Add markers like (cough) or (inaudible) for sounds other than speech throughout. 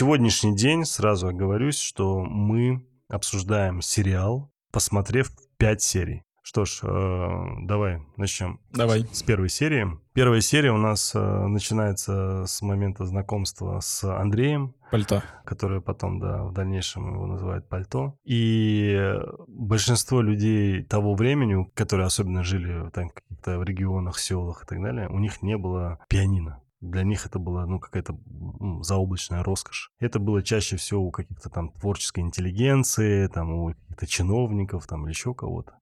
сегодняшний день сразу оговорюсь, что мы обсуждаем сериал, посмотрев 5 серий. Что ж, э, давай начнем. Давай. С первой серии. Первая серия у нас э, начинается с момента знакомства с Андреем. Пальто. Который потом, да, в дальнейшем его называют пальто. И большинство людей того времени, которые особенно жили там, в каких-то регионах, селах и так далее, у них не было пианино. Для них это была, ну, какая-то заоблачная роскошь. Это было чаще всего у каких-то там творческой интеллигенции, там, у каких-то чиновников, там, или еще кого-то.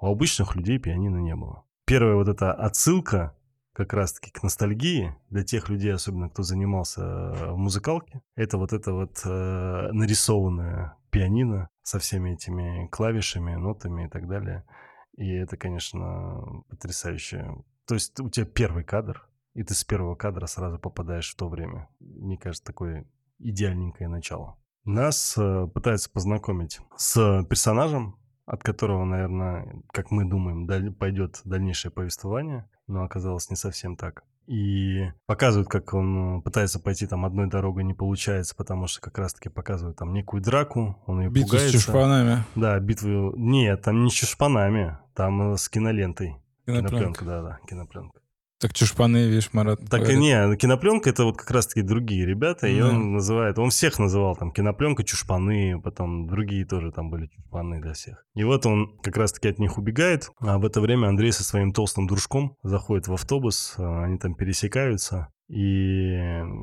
У обычных людей пианино не было. Первая вот эта отсылка как раз-таки к ностальгии для тех людей, особенно кто занимался э, в музыкалке, это вот это вот э, нарисованное пианино со всеми этими клавишами, нотами и так далее. И это, конечно, потрясающе. То есть у тебя первый кадр, и ты с первого кадра сразу попадаешь в то время. Мне кажется, такое идеальненькое начало. Нас э, пытаются познакомить с персонажем, от которого, наверное, как мы думаем, даль- пойдет дальнейшее повествование, но оказалось не совсем так. И показывают, как он пытается пойти там одной дорогой, не получается, потому что как раз-таки показывают там некую драку, он ее Битву пугается. с чушпанами. Да, битву... Нет, там не с чушпанами, там э, с кинолентой. Кинопленка. Кинопленка, да, да, кинопленка. Так чушпаны, видишь, Марат. Так и не, кинопленка это вот как раз-таки другие ребята, и Да. он называет, он всех называл там кинопленка, чушпаны, потом другие тоже там были чушпаны для всех. И вот он как раз-таки от них убегает, а в это время Андрей со своим толстым дружком заходит в автобус, а, они там пересекаются, и,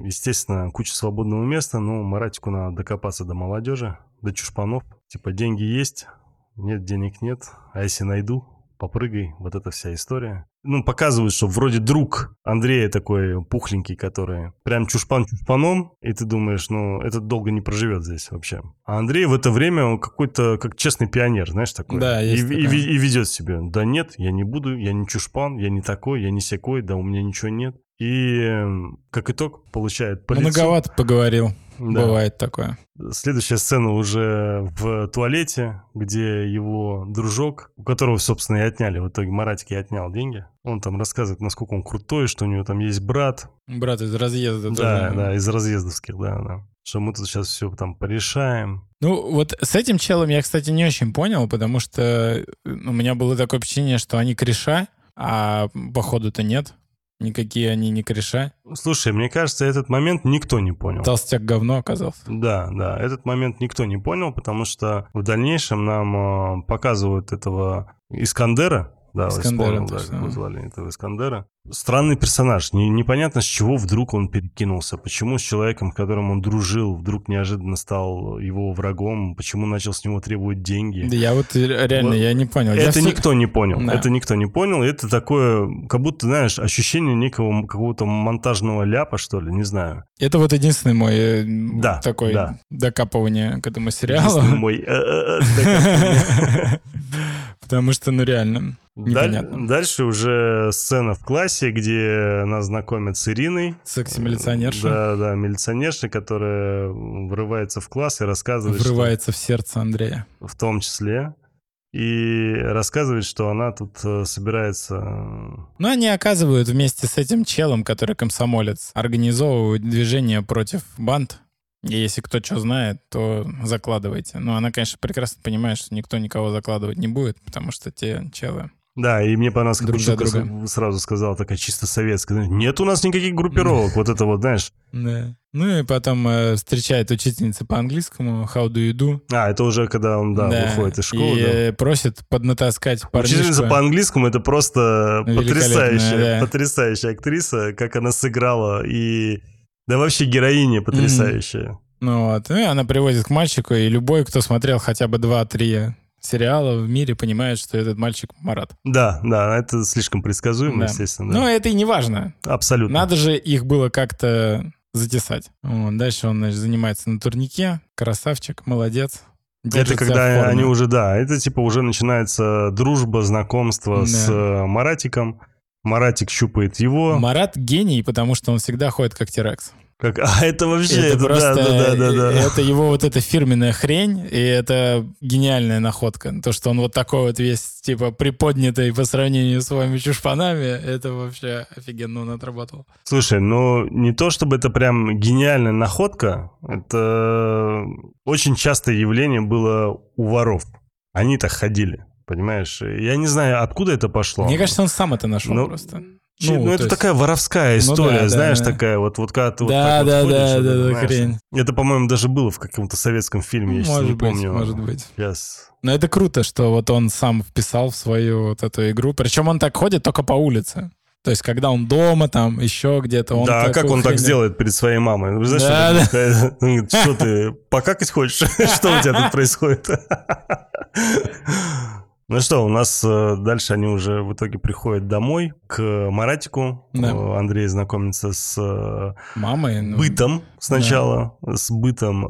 естественно, куча свободного места, но Маратику надо докопаться до молодежи, до чушпанов, типа деньги есть, нет денег нет, а если найду, попрыгай, вот эта вся история. Ну, показывают, что вроде друг Андрея такой пухленький, который прям чушпан чушпаном, и ты думаешь, ну, этот долго не проживет здесь вообще. А Андрей в это время он какой-то, как честный пионер, знаешь, такой. Да, и, есть и, такое. ви- и ведет себя. Да нет, я не буду, я не чушпан, я не такой, я не секой, да у меня ничего нет. И как итог получает по лицу. Многовато поговорил. Да. Бывает такое. Следующая сцена уже в туалете, где его дружок, у которого, собственно, и отняли, в итоге Маратик и отнял деньги. Он там рассказывает, насколько он крутой, что у него там есть брат. Брат из разъезда. Да, тоже. да, из разъездовских, да, да. Что мы тут сейчас все там порешаем. Ну, вот с этим челом я, кстати, не очень понял, потому что э, у меня было такое впечатление, что они кореша, а походу-то нет. Никакие они не кореша. Слушай, мне кажется, этот момент никто не понял. Толстяк говно оказался. Да, да, этот момент никто не понял, потому что в дальнейшем нам э, показывают этого Искандера, да, Искандера, вспомнил, да, как его звали, этого Искандера. Странный персонаж, не- непонятно с чего вдруг он перекинулся, почему с человеком, с которым он дружил, вдруг неожиданно стал его врагом, почему начал с него требовать деньги. Да я вот ре- реально, Вот я не понял. Я Это всё- никто не понял. Да. Это никто не понял. Это такое, как будто, знаешь, ощущение некого какого-то монтажного ляпа, что ли, не знаю. Это вот единственный мой э, Да, такой да. докапывание к этому сериалу. Единственный мой, э, э, (laughs) Потому что, ну реально, Даль- непонятно. Дальше уже сцена в классе, где нас знакомят с Ириной. Секси-милиционерша Да, да, милиционерша, которая врывается в класс и рассказывает, что- врывается в сердце Андрея. в том числе, и рассказывает, что она тут э, собирается... Ну, они оказывают вместе с этим челом, который комсомолец, организовывают движение против банд. И если кто что знает, то закладывайте. Но она, конечно, прекрасно понимает, что никто никого закладывать не будет, потому что те челы... Да, и мне понравилось, как Друг сразу сказала, такая чисто советская. Нет у нас никаких группировок. Вот это вот, знаешь. Да. Ну и потом э, встречает учительница по английскому «How do you do?» А, это уже когда он, да, выходит из школы. И да. э, просит поднатаскать Учительница парнишку. по английскому это просто потрясающая, да. потрясающая актриса, как она сыграла и да вообще героиня потрясающая. Ну вот, и она приводит к мальчику, и любой, кто смотрел хотя бы 2-3 сериала в мире, понимает, что этот мальчик Марат. Да, да, это слишком предсказуемо, Да. естественно. Но да. это и не важно. Абсолютно. Надо же их было как-то затесать. Вот, дальше он значит, занимается на турнике. Красавчик, молодец. Это Держится когда они уже, да, это типа уже начинается дружба, знакомство Да. с э, Маратиком. Маратик щупает его. Марат гений, потому что он всегда ходит как Тирекс. Как, а это вообще, это, это, просто, да, да, да, да. это его вот эта фирменная хрень, и это гениальная находка. То, что он вот такой вот весь, типа, приподнятый по сравнению с вами чушпанами, это вообще офигенно он отработал. Слушай, ну не то чтобы это прям гениальная находка, это очень частое явление было у воров. Они так ходили, понимаешь? Я не знаю, откуда это пошло. Мне кажется, он сам это нашел Ну, просто. Ну, то это есть- такая воровская Ну история, да, да, знаешь, да. такая вот, вот когда ты вот Да, так вот да, ходишь, да, вот да, это, да, знаешь. хрень. Это, по-моему, даже было в каком-то советском фильме, сейчас может не быть, помню. может быть. Сейчас. Но это круто, что вот он сам вписал в свою вот эту игру. Причем он так ходит только по улице. То есть, когда он дома, там, еще где-то, он да, а как он так хрень- сделает перед своей мамой? Вы знаешь, Да, что, Он говорит, что ты, покакать хочешь? (laughs) Что у тебя тут происходит? (laughs) Ну что, у нас э, дальше они уже в итоге приходят домой к Маратику. Да. Э, Андрей знакомится с э, Мамой. ну, бытом сначала, с бытом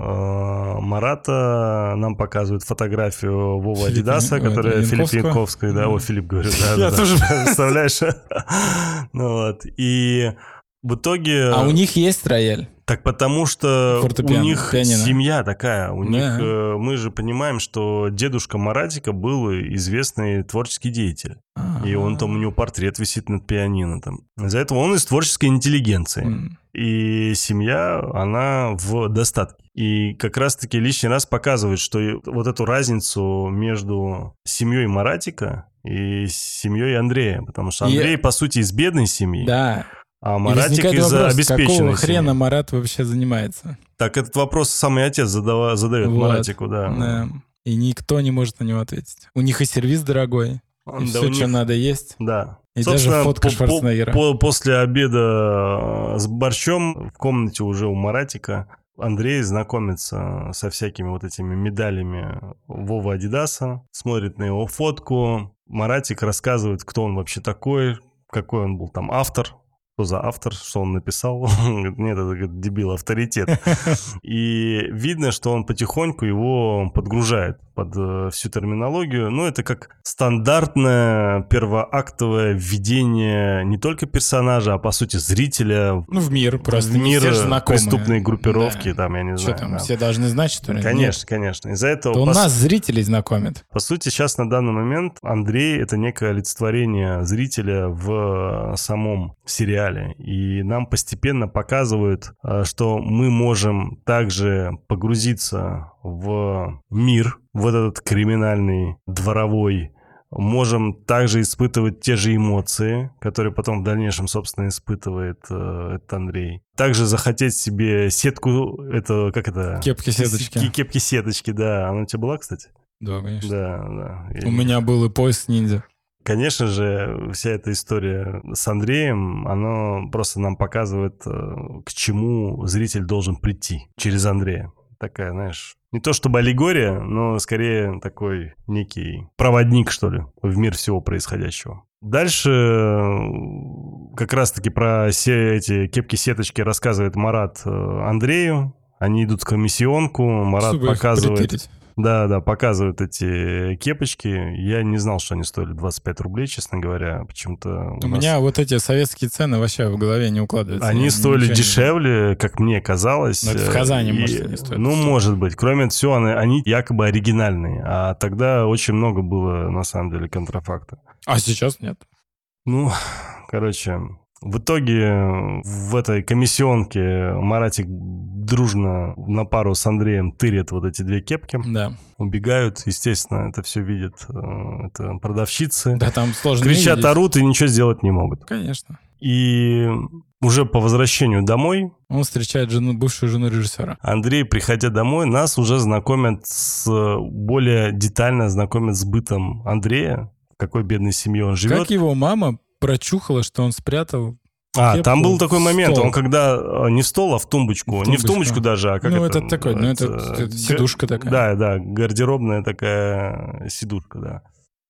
Марата. Нам показывают фотографию Вова Филиппа Адидаса, которая Филипп. Янковский, да, Да. о, Филипп говорю, (laughs) да, Я да, да. тоже. (laughs) представляешь? (laughs) Ну вот, и в итоге... А у них есть рояль? Так потому что Фортепиано, у них пианино. семья такая. У Да. них э, мы же понимаем, что дедушка Маратика был известный творческий деятель. И он там, у него портрет висит над пианино там. Из-за этого он из творческой интеллигенции. М. И семья, она в достатке. И как раз-таки лишний раз показывает, что и вот эту разницу между семьей Маратика и семьей Андрея. Потому что И- Андрей, по сути, из бедной семьи, Да. А Маратик возникает из вопрос, обеспеченной какого хрена. Марат вообще занимается? Так этот вопрос самый отец задава- задает Вот. Маратику, да. Да. И никто не может на него ответить. У них и сервис дорогой, и да, все, у что них- надо есть. Да. И Собственно, даже фотка по- по- Шварценеггера. по- после обеда э, с борщом в комнате уже у Маратика Андрей знакомится со всякими вот этими медалями Вова Адидаса, смотрит на его фотку. Маратик рассказывает, кто он вообще такой, какой он был там автор, что за автор, что он написал. (laughs) Нет, это говорит, дебил, авторитет. (laughs) И видно, что он потихоньку его подгружает под э, всю терминологию. Ну, это как стандартное первоактовое введение не только персонажа, а по сути зрителя Ну, в мир просто. в мир преступной группировки, Да. там, я не Что знаю. там, да. все должны знать, что ли? Конечно, конечно. Из-за Нет. этого, То по, у нас зрителей знакомят. по сути, сейчас на данный момент Андрей — это некое олицетворение зрителя в э, самом сериале. И нам постепенно показывают, э, что мы можем также погрузиться в мир, в этот криминальный, дворовой, можем также испытывать те же эмоции, которые потом в дальнейшем, собственно, испытывает э, этот Андрей. Также захотеть себе сетку, это, как это? Кепки-сеточки. Ке- Кепки-сеточки, да. Она у тебя была, кстати? Да, конечно. Да, да. И, У меня был и поезд ниндзя. Конечно же, вся эта история с Андреем, она просто нам показывает, э, к чему зритель должен прийти через Андрея. Такая, знаешь, не то чтобы аллегория, но скорее такой некий проводник, что ли, в мир всего происходящего. Дальше э, как раз-таки про все эти кепки-сеточки рассказывает Марат э, Андрею. Они идут в комиссионку, Марат Чтобы показывает... Да, да, показывают эти кепочки. Я не знал, что они стоили 25 рублей, честно говоря. Почему-то У меня вот эти советские цены вообще в голове не укладываются. Они стоили не- дешевле, как мне казалось. Но это в Казани, И- может, они стоят. Ну, может быть. Кроме всего, они, они якобы оригинальные. А тогда очень много было, на самом деле, контрафакта. А сейчас нет. Ну, короче, в итоге в этой комиссионке Маратик дружно на пару с Андреем тырят вот эти две кепки. Да. Убегают, естественно, это все видят э, это продавщицы. Да, там сложно Кричат, орут и ничего сделать не могут. Конечно. И уже по возвращению домой Он встречает жену, бывшую жену режиссера. Андрей, приходя домой, нас уже знакомят с... Более детально знакомят с бытом Андрея, в какой бедной семье он живет. Как его мама прочухала, что он спрятал... А, кепку там был такой момент, стол? он когда э, не в стол, а в тумбочку. В Не в тумбочку. тумбочку даже, а как Ну, это? это такой, ну, это- это сидушка такая. Да, да, гардеробная такая сидушка, да.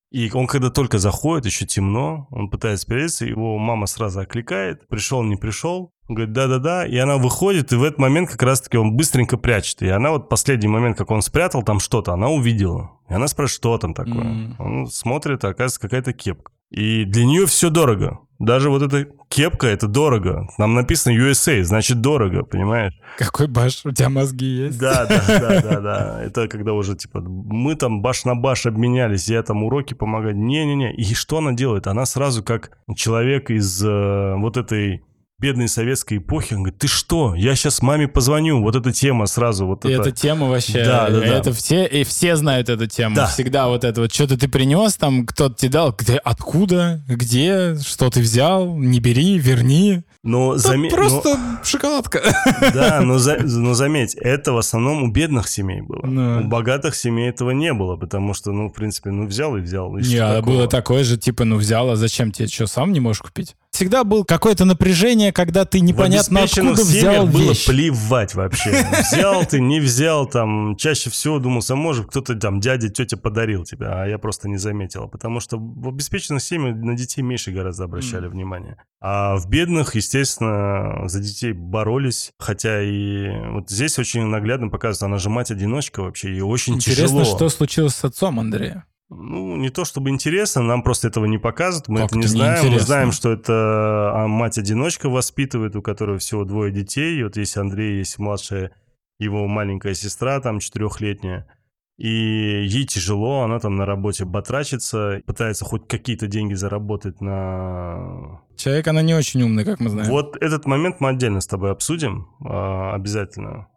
И он когда только заходит, еще темно, он пытается переться, его мама сразу окликает, пришел, не пришел, он говорит, да-да-да, и она выходит, и в этот момент как раз-таки он быстренько прячет. И она вот последний момент, как он спрятал там что-то, она увидела. И она спрашивает, что там такое. М. Он смотрит, а оказывается какая-то кепка. И для нее все дорого. Даже вот эта кепка, это дорого. Нам написано USA, значит дорого, понимаешь? Какой баш? У тебя мозги есть? Да, да, да, да, да. Это когда уже, типа, мы там баш на баш обменялись, я там уроки помогаю. Не-не-не. И что она делает? Она сразу как человек из э, вот этой бедной советской эпохи. Он говорит, ты что? Я сейчас маме позвоню. Вот эта тема сразу. Вот и это... эта тема вообще... Да, да, да. Это все, и все знают эту тему. Да. Всегда вот это вот, что-то ты принес, там кто-то тебе дал, где, откуда, где, что ты взял, не бери, верни. Но Да заме- просто шоколадка. но- (laughs) да, но, за- но заметь, это в основном у бедных семей было. Ну. У богатых семей этого не было, потому что, ну, в принципе, ну, взял и взял. И Не, а было такое же, типа, ну взял, а зачем тебе, что, сам не можешь купить? Всегда был какое-то напряжение, когда ты непонятно откуда взял было вещь. плевать вообще. (laughs) Взял ты, не взял, там, чаще всего думался, может, кто-то там, дядя, тетя подарил тебе, а я просто не заметил. Потому что в обеспеченных семьях на детей меньше гораздо обращали внимание. А в бедных, естественно, за детей боролись, хотя и вот здесь очень наглядно показывается, она же мать-одиночка вообще, и очень Интересно, тяжело. что случилось с отцом Андрея? Ну, не то чтобы интересно, нам просто этого не показывают, мы Как это не знаем. Мы знаем, что это а, мать-одиночка воспитывает, у которой всего двое детей. И вот есть Андрей, есть младшая его маленькая сестра, там четырехлетняя. И ей тяжело, она там на работе батрачится, пытается хоть какие-то деньги заработать на... Человек, она не очень умный, как мы знаем. Вот этот момент мы отдельно с тобой обсудим, а, обязательно.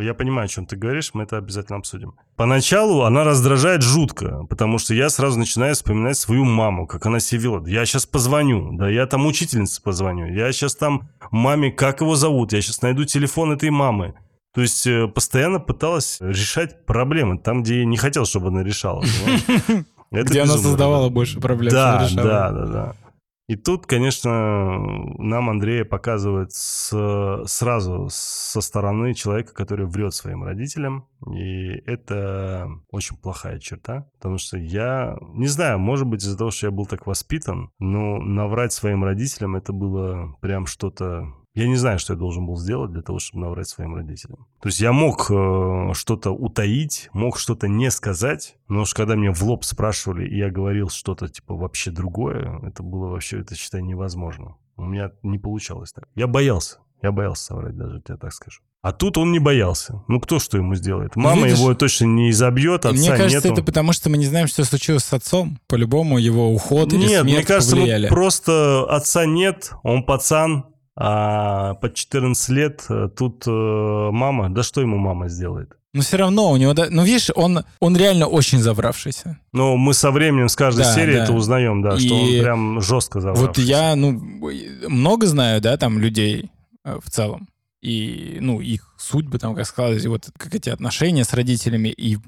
Я понимаю, о чем ты говоришь, мы это обязательно обсудим. Поначалу она раздражает жутко, потому что я сразу начинаю вспоминать свою маму, как она себя вела. Я сейчас позвоню, да я там учительнице позвоню, я сейчас там маме, как его зовут, я сейчас найду телефон этой мамы. То есть э, постоянно пыталась решать проблемы там, где не хотел, чтобы она решала. (laughs) Где она создавала больше проблем, Да, да, да, да. И тут, конечно, нам Андрея показывает с- сразу со стороны человека, который врет своим родителям. И это очень плохая черта, потому что я не знаю, может быть из-за того, что я был так воспитан, но наврать своим родителям это было прям что-то я не знаю, что я должен был сделать для того, чтобы наврать своим родителям. То есть я мог э, что-то утаить, мог что-то не сказать, но уж когда мне в лоб спрашивали, и я говорил что-то типа вообще другое, это было вообще, это считай, невозможно. У меня не получалось так. Я боялся. Я боялся соврать даже, я так скажу. А тут он не боялся. Ну, кто что ему сделает? Мама видишь, его точно не изобьет, отца мне кажется, нету. это потому, что мы не знаем, что случилось с отцом. По-любому его уход или Нет, смерть мне кажется, ну, повлияли. просто отца нет, он пацан, а под 14 лет э, тут э, мама, да что ему мама сделает? Но все равно у него... да- Ну, видишь, он, он реально очень завравшийся. Но мы со временем с каждой Да, серии да. это узнаем, да, что он И прям жестко Вот завравшийся. я, ну, много знаю, да, там, людей э, в целом. И, ну, их судьбы, там, как сказать, вот как эти отношения с родителями. И в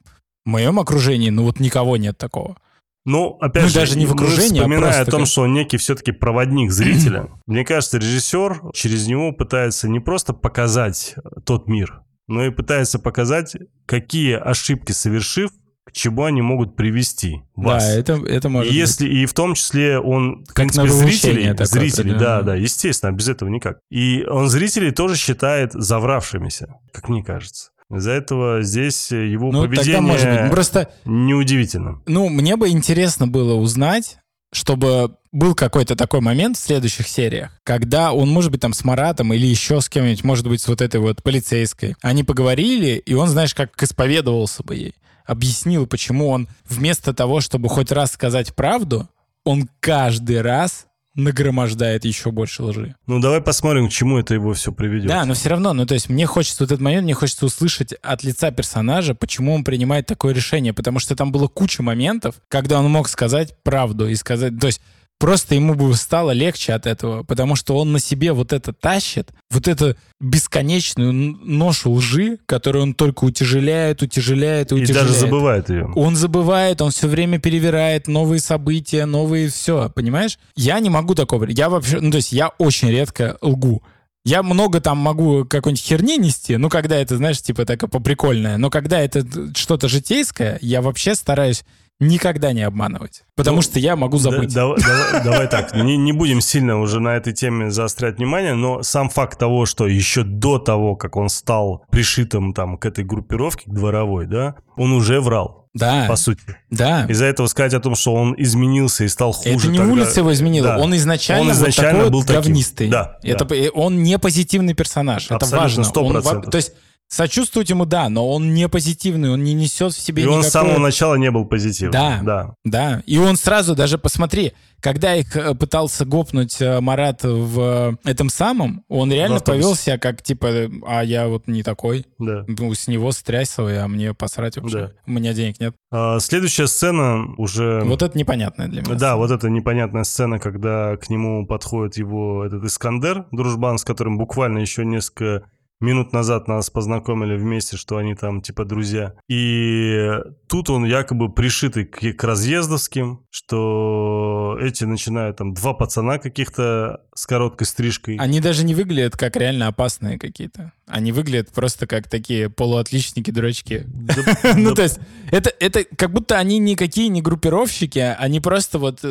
моем окружении, ну, вот никого нет такого. Ну, опять Ну, же, даже не в окружении, а вспоминая просто о том, как- что он некий все-таки проводник зрителя. (clears throat) Мне кажется, режиссер через него пытается не просто показать тот мир, но и пытается показать, какие ошибки совершив, к чему они могут привести вас. Да, это, это может если и в том числе он, в принципе, зрителей, такое зрителей, да, да, естественно, без этого никак. И он зрителей тоже считает завравшимися, как мне кажется. Из-за этого здесь его быть. Ну, поведение тогда может быть. Просто, неудивительно. ну, мне бы интересно было узнать, чтобы был какой-то такой момент в следующих сериях, когда он, может быть, там с Маратом или еще с кем-нибудь, может быть, с вот этой вот полицейской, они поговорили, и он, знаешь, как исповедовался бы ей, объяснил, почему он вместо того, чтобы хоть раз сказать правду, он каждый раз нагромождает еще больше лжи. Ну, давай посмотрим, к чему это его все приведет. Да, но все равно, ну то есть мне хочется вот этот момент, мне хочется услышать от лица персонажа, почему он принимает такое решение, потому что там было куча моментов, когда он мог сказать правду и сказать, то есть просто ему бы стало легче от этого, потому что он на себе вот это тащит, вот эту бесконечную ношу лжи, которую он только утяжеляет, утяжеляет и И утяжеляет. даже забывает ее. Он забывает, он все время перевирает новые события, новые все, понимаешь? Я не могу такого. Я вообще, ну то есть я очень редко лгу. Я много там могу какой-нибудь херни нести, ну когда это, знаешь, типа такое поприкольное, но когда это что-то житейское, я вообще стараюсь никогда не обманывать. Потому Ну, что я могу забыть. Да- давай, (laughs) давай- так, не, не будем сильно уже на этой теме заострять внимание, но сам факт того, что еще до того, как он стал пришитым там к этой группировке, к дворовой, да, он уже врал, Да, по сути. да. Из-за этого сказать о том, что он изменился и стал хуже. Это не тогда- улица его изменила, Да. он изначально, Он вот изначально такой был вот таким. говнистый. Да, Это, да. э, Он не позитивный персонаж, это Абсолютно, важно. сто Он во- процентов. То есть сочувствовать ему, да, но он не позитивный, он не несет в себе И он никакой... с самого начала не был позитивным. Да. да. Да, и он сразу, даже посмотри, когда их э, пытался гопнуть э, Марат в э, этом самом, он реально повел себя как, типа, а я вот не такой. да. Ну, с него стрясовый, а мне посрать вообще. Да. У меня денег нет. А, следующая сцена уже... Вот это непонятное для меня. Да, вот эта непонятная сцена, когда к нему подходит его этот Искандер, дружбан, с которым буквально еще несколько минут назад нас познакомили вместе, что они там типа друзья. И тут он якобы пришитый к, к разъездовским, что эти начинают там два пацана каких-то с короткой стрижкой. Они даже не выглядят как реально опасные какие-то. Они выглядят просто как такие полуотличники-дурачки. (laughs) Ну, то есть, это, это как будто они никакие не группировщики, они просто вот...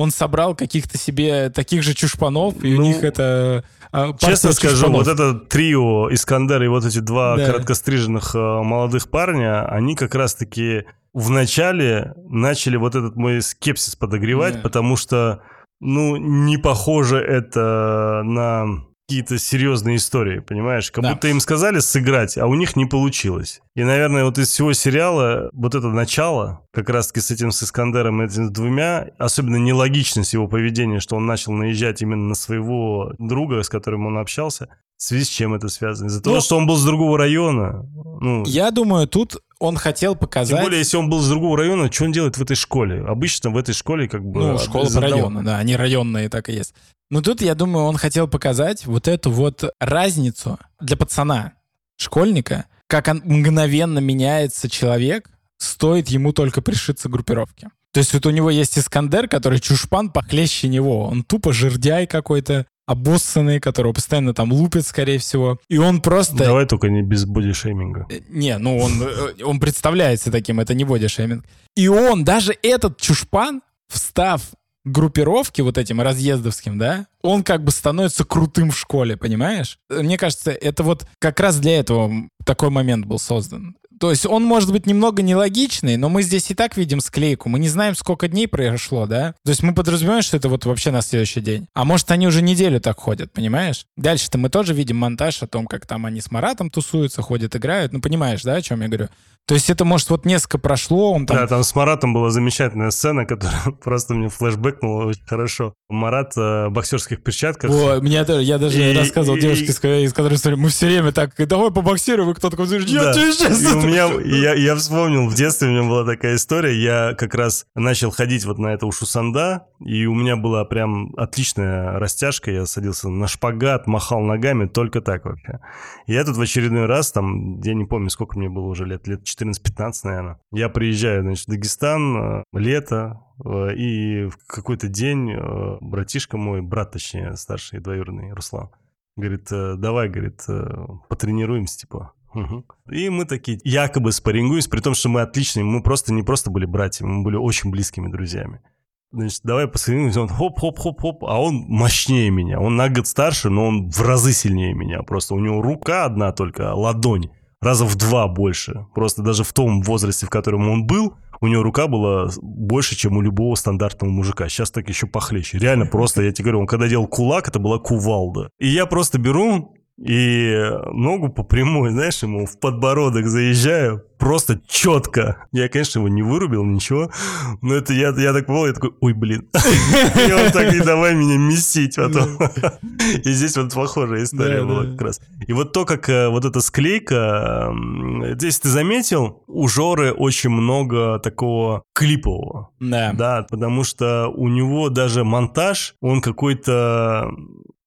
Он собрал каких-то себе таких же чушпанов, и у Ну, них это... а, Честно скажу, чушпанов. вот это трио Искандер и вот эти два Да. короткостриженных э, молодых парня, они как раз-таки в начале начали вот этот мой скепсис подогревать, Да. потому что, ну, не похоже это на какие-то серьезные истории, понимаешь? Как Да. будто им сказали сыграть, а у них не получилось. И, наверное, вот из всего сериала вот это начало, как раз-таки с этим с Искандером и этими двумя, особенно нелогичность его поведения, что он начал наезжать именно на своего друга, с которым он общался, в связи с чем это связано? Из-за того, Ну, что он был с другого района. Ну, Я думаю, тут он хотел показать... тем более, если он был с другого района, что он делает в этой школе? Обычно в этой школе как бы... Ну, школа по району, да, они районные, так и есть. Но тут, я думаю, он хотел показать вот эту вот разницу для пацана, школьника, как он мгновенно меняется человек, стоит ему только пришиться к группировке. То есть вот у него есть Искандер, который чушпан похлеще него. Он тупо жердяй какой-то, обоссанный, которого постоянно там лупят, скорее всего. И он просто... Давай только не без бодишейминга. Э, Не, ну он, э, он представляется таким, это не бодишейминг. И он, даже этот чушпан, встав группировке вот этим разъездовским, да, он как бы становится крутым в школе, понимаешь? Мне кажется, это вот как раз для этого такой момент был создан. То есть он может быть немного нелогичный, но мы здесь и так видим склейку. Мы не знаем, сколько дней прошло, да? То есть мы подразумеваем, что это вот вообще на следующий день. А может, они уже неделю так ходят, понимаешь? Дальше-то мы тоже видим монтаж о том, как там они с Маратом тусуются, ходят, играют. Ну, понимаешь, да, о чем я говорю? То есть это, может, вот несколько прошло, он там... Да, там с Маратом была замечательная сцена, (laughs) которая просто мне флешбэкнула очень хорошо. Марат э, в боксерских перчатках. О, меня тоже, я даже И- рассказывал и- девушке, которой, с которой мы все время так, давай побоксируем, и кто такой, я Да. тебе сейчас... Меня, я, я вспомнил, в детстве у меня была такая история, я как раз начал ходить вот на это ушусанда, и у меня была прям отличная растяжка, я садился на шпагат, махал ногами, только так вообще. И я тут в очередной раз, там, я не помню, сколько мне было уже лет, лет 14-15, наверное, я приезжаю, значит, в Дагестан, э, лето, э, и в какой-то день э, братишка мой, брат, точнее, старший, двоюродный, Руслан, говорит, давай, говорит, потренируемся, типа. Мгм. И мы такие якобы спаррингуемся, при том, что мы отличные, мы просто не просто были братьями, мы были очень близкими друзьями. Значит, давай посоединимся, он хоп-хоп-хоп-хоп, а он мощнее меня, он на год старше, но он в разы сильнее меня, просто у него рука одна только, а ладонь раза в два больше, просто даже в том возрасте, в котором он был, у него рука была больше, чем у любого стандартного мужика. Сейчас так еще похлеще. Реально просто, я тебе говорю, он когда делал кулак, это была кувалда. И я просто беру и ногу по прямой, знаешь, ему в подбородок заезжаю, просто четко. Я, конечно, его не вырубил, ничего, но это я, я так понял, я такой, ой, блин. (laughs) И он так, и давай меня месить потом. (laughs) И здесь вот похожая история была как раз. И вот то, как э, вот эта склейка, здесь ты заметил, у Жоры очень много такого клипового. Да. Да, потому что у него даже монтаж, он какой-то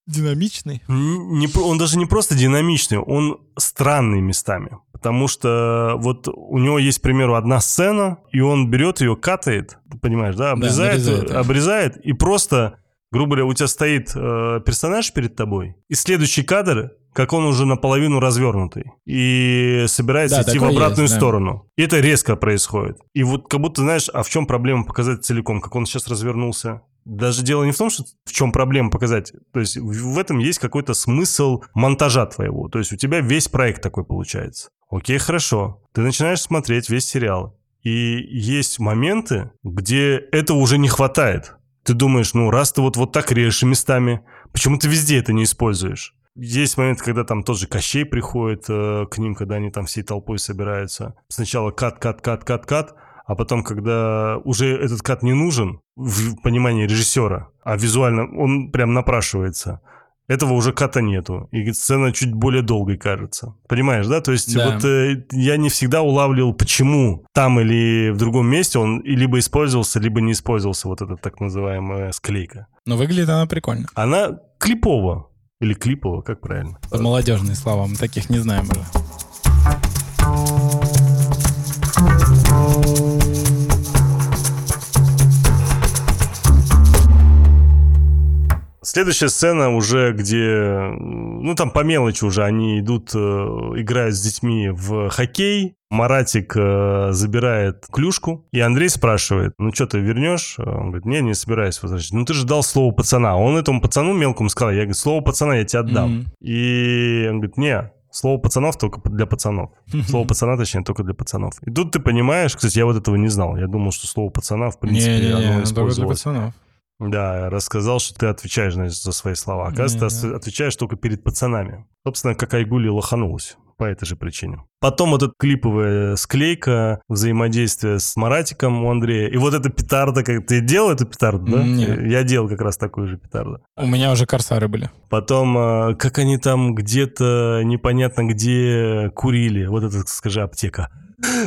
Динамичный. Не, он даже не просто динамичный, он странный местами. Потому что вот у него есть, к примеру, одна сцена, и он берет ее, катает, понимаешь, да, обрезает, нарезает, да. обрезает и просто Грубо говоря, у тебя стоит э, персонаж перед тобой, и следующий кадр как он уже наполовину развернутый и собирается Да, идти в обратную есть, да. сторону. И это резко происходит. И вот как будто, знаешь, а в чем проблема показать целиком, как он сейчас развернулся? Даже дело не в том, что в чем проблема показать. То есть в этом есть какой-то смысл монтажа твоего. То есть у тебя весь проект такой получается. Окей, хорошо. Ты начинаешь смотреть весь сериал. И есть моменты, где этого уже не хватает. Ты думаешь, ну раз ты вот, вот так режешь местами, почему ты везде это не используешь? Есть момент, когда там тот же Кощей приходит э, к ним, когда они там всей толпой собираются. Сначала кат, кат, кат, кат, кат, а потом, когда уже этот кат не нужен в понимании режиссера, а визуально он прям напрашивается, этого уже ката нету, и сцена чуть более долгой кажется. Понимаешь, да? То есть Да. вот э, я не всегда улавливал, почему там или в другом месте он либо использовался, либо не использовался вот эта так называемая склейка. Но выглядит она прикольно. Она клипово. Или клипово, как правильно? Это молодежные слова, мы таких не знаем уже. Следующая сцена уже, где, ну там по мелочи уже, они идут, э, играют с детьми в хоккей. Маратик э, забирает клюшку, и Андрей спрашивает, ну что, ты вернешь? Он говорит, не, не собираюсь возвращать. Ну ты же дал слово пацана. Он этому пацану мелкому сказал, я говорю, слово пацана я тебе отдам. Мгм. И он говорит, не, слово пацанов только для пацанов. Слово пацана, точнее, только для пацанов. И тут ты понимаешь, кстати, я вот этого не знал. Я думал, что слово пацана, в принципе, Не-не-не, оно ну, только для пацанов. Да, рассказал, что ты отвечаешь, значит, за свои слова. Оказывается, ты Не-не. отвечаешь только перед пацанами. Собственно, как Айгули лоханулась по этой же причине. Потом вот эта клиповая склейка, взаимодействие с Маратиком у Андрея. И вот эта петарда, как ты делал эту петарду, да? Нет. Я делал как раз такую же петарду. У меня уже корсары были. Потом, э, как они там где-то непонятно где курили. Вот это, скажи, аптека.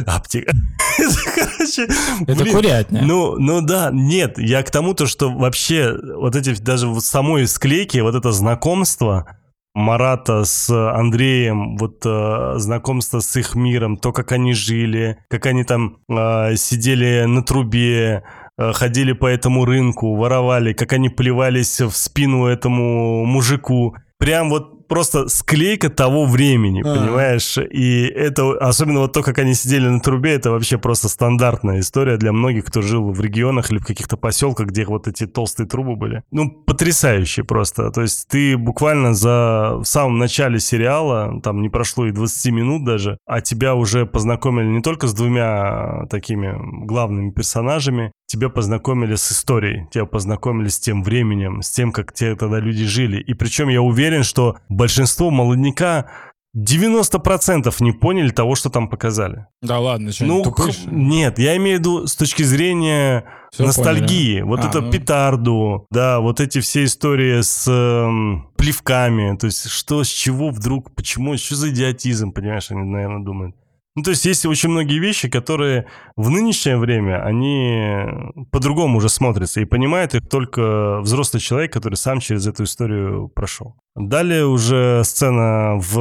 Аптека. (laughs) Короче, Это блин, курятня. ну, ну да, нет, я к тому, то, что вообще вот эти, даже в самой склейке, вот это знакомство Марата с Андреем, вот э, знакомство с их миром, то, как они жили, как они там э, сидели на трубе, э, ходили по этому рынку, воровали, как они плевались в спину этому мужику. Прям вот просто склейка того времени, А. понимаешь? И это, особенно вот то, как они сидели на трубе, это вообще просто стандартная история для многих, кто жил в регионах или в каких-то поселках, где вот эти толстые трубы были. Ну, потрясающе просто. То есть ты буквально за в самом начале сериала, там не прошло и 20 минут даже, а тебя уже познакомили не только с двумя такими главными персонажами, тебя познакомили с историей, тебя познакомили с тем временем, с тем, как те тогда люди жили. И причем я уверен, что большинство молодняка 90% не поняли того, что там показали. Да ладно, что, ну, ли? нет, я имею в виду с точки зрения Всё ностальгии. Вот А, это ну. петарду, да, вот эти все истории с эм, плевками. То есть что, с чего вдруг, почему, что за идиотизм, понимаешь, они, наверное, думают. Ну, то есть есть очень многие вещи, которые в нынешнее время, они по-другому уже смотрятся. И понимает их только взрослый человек, который сам через эту историю прошел. Далее уже сцена в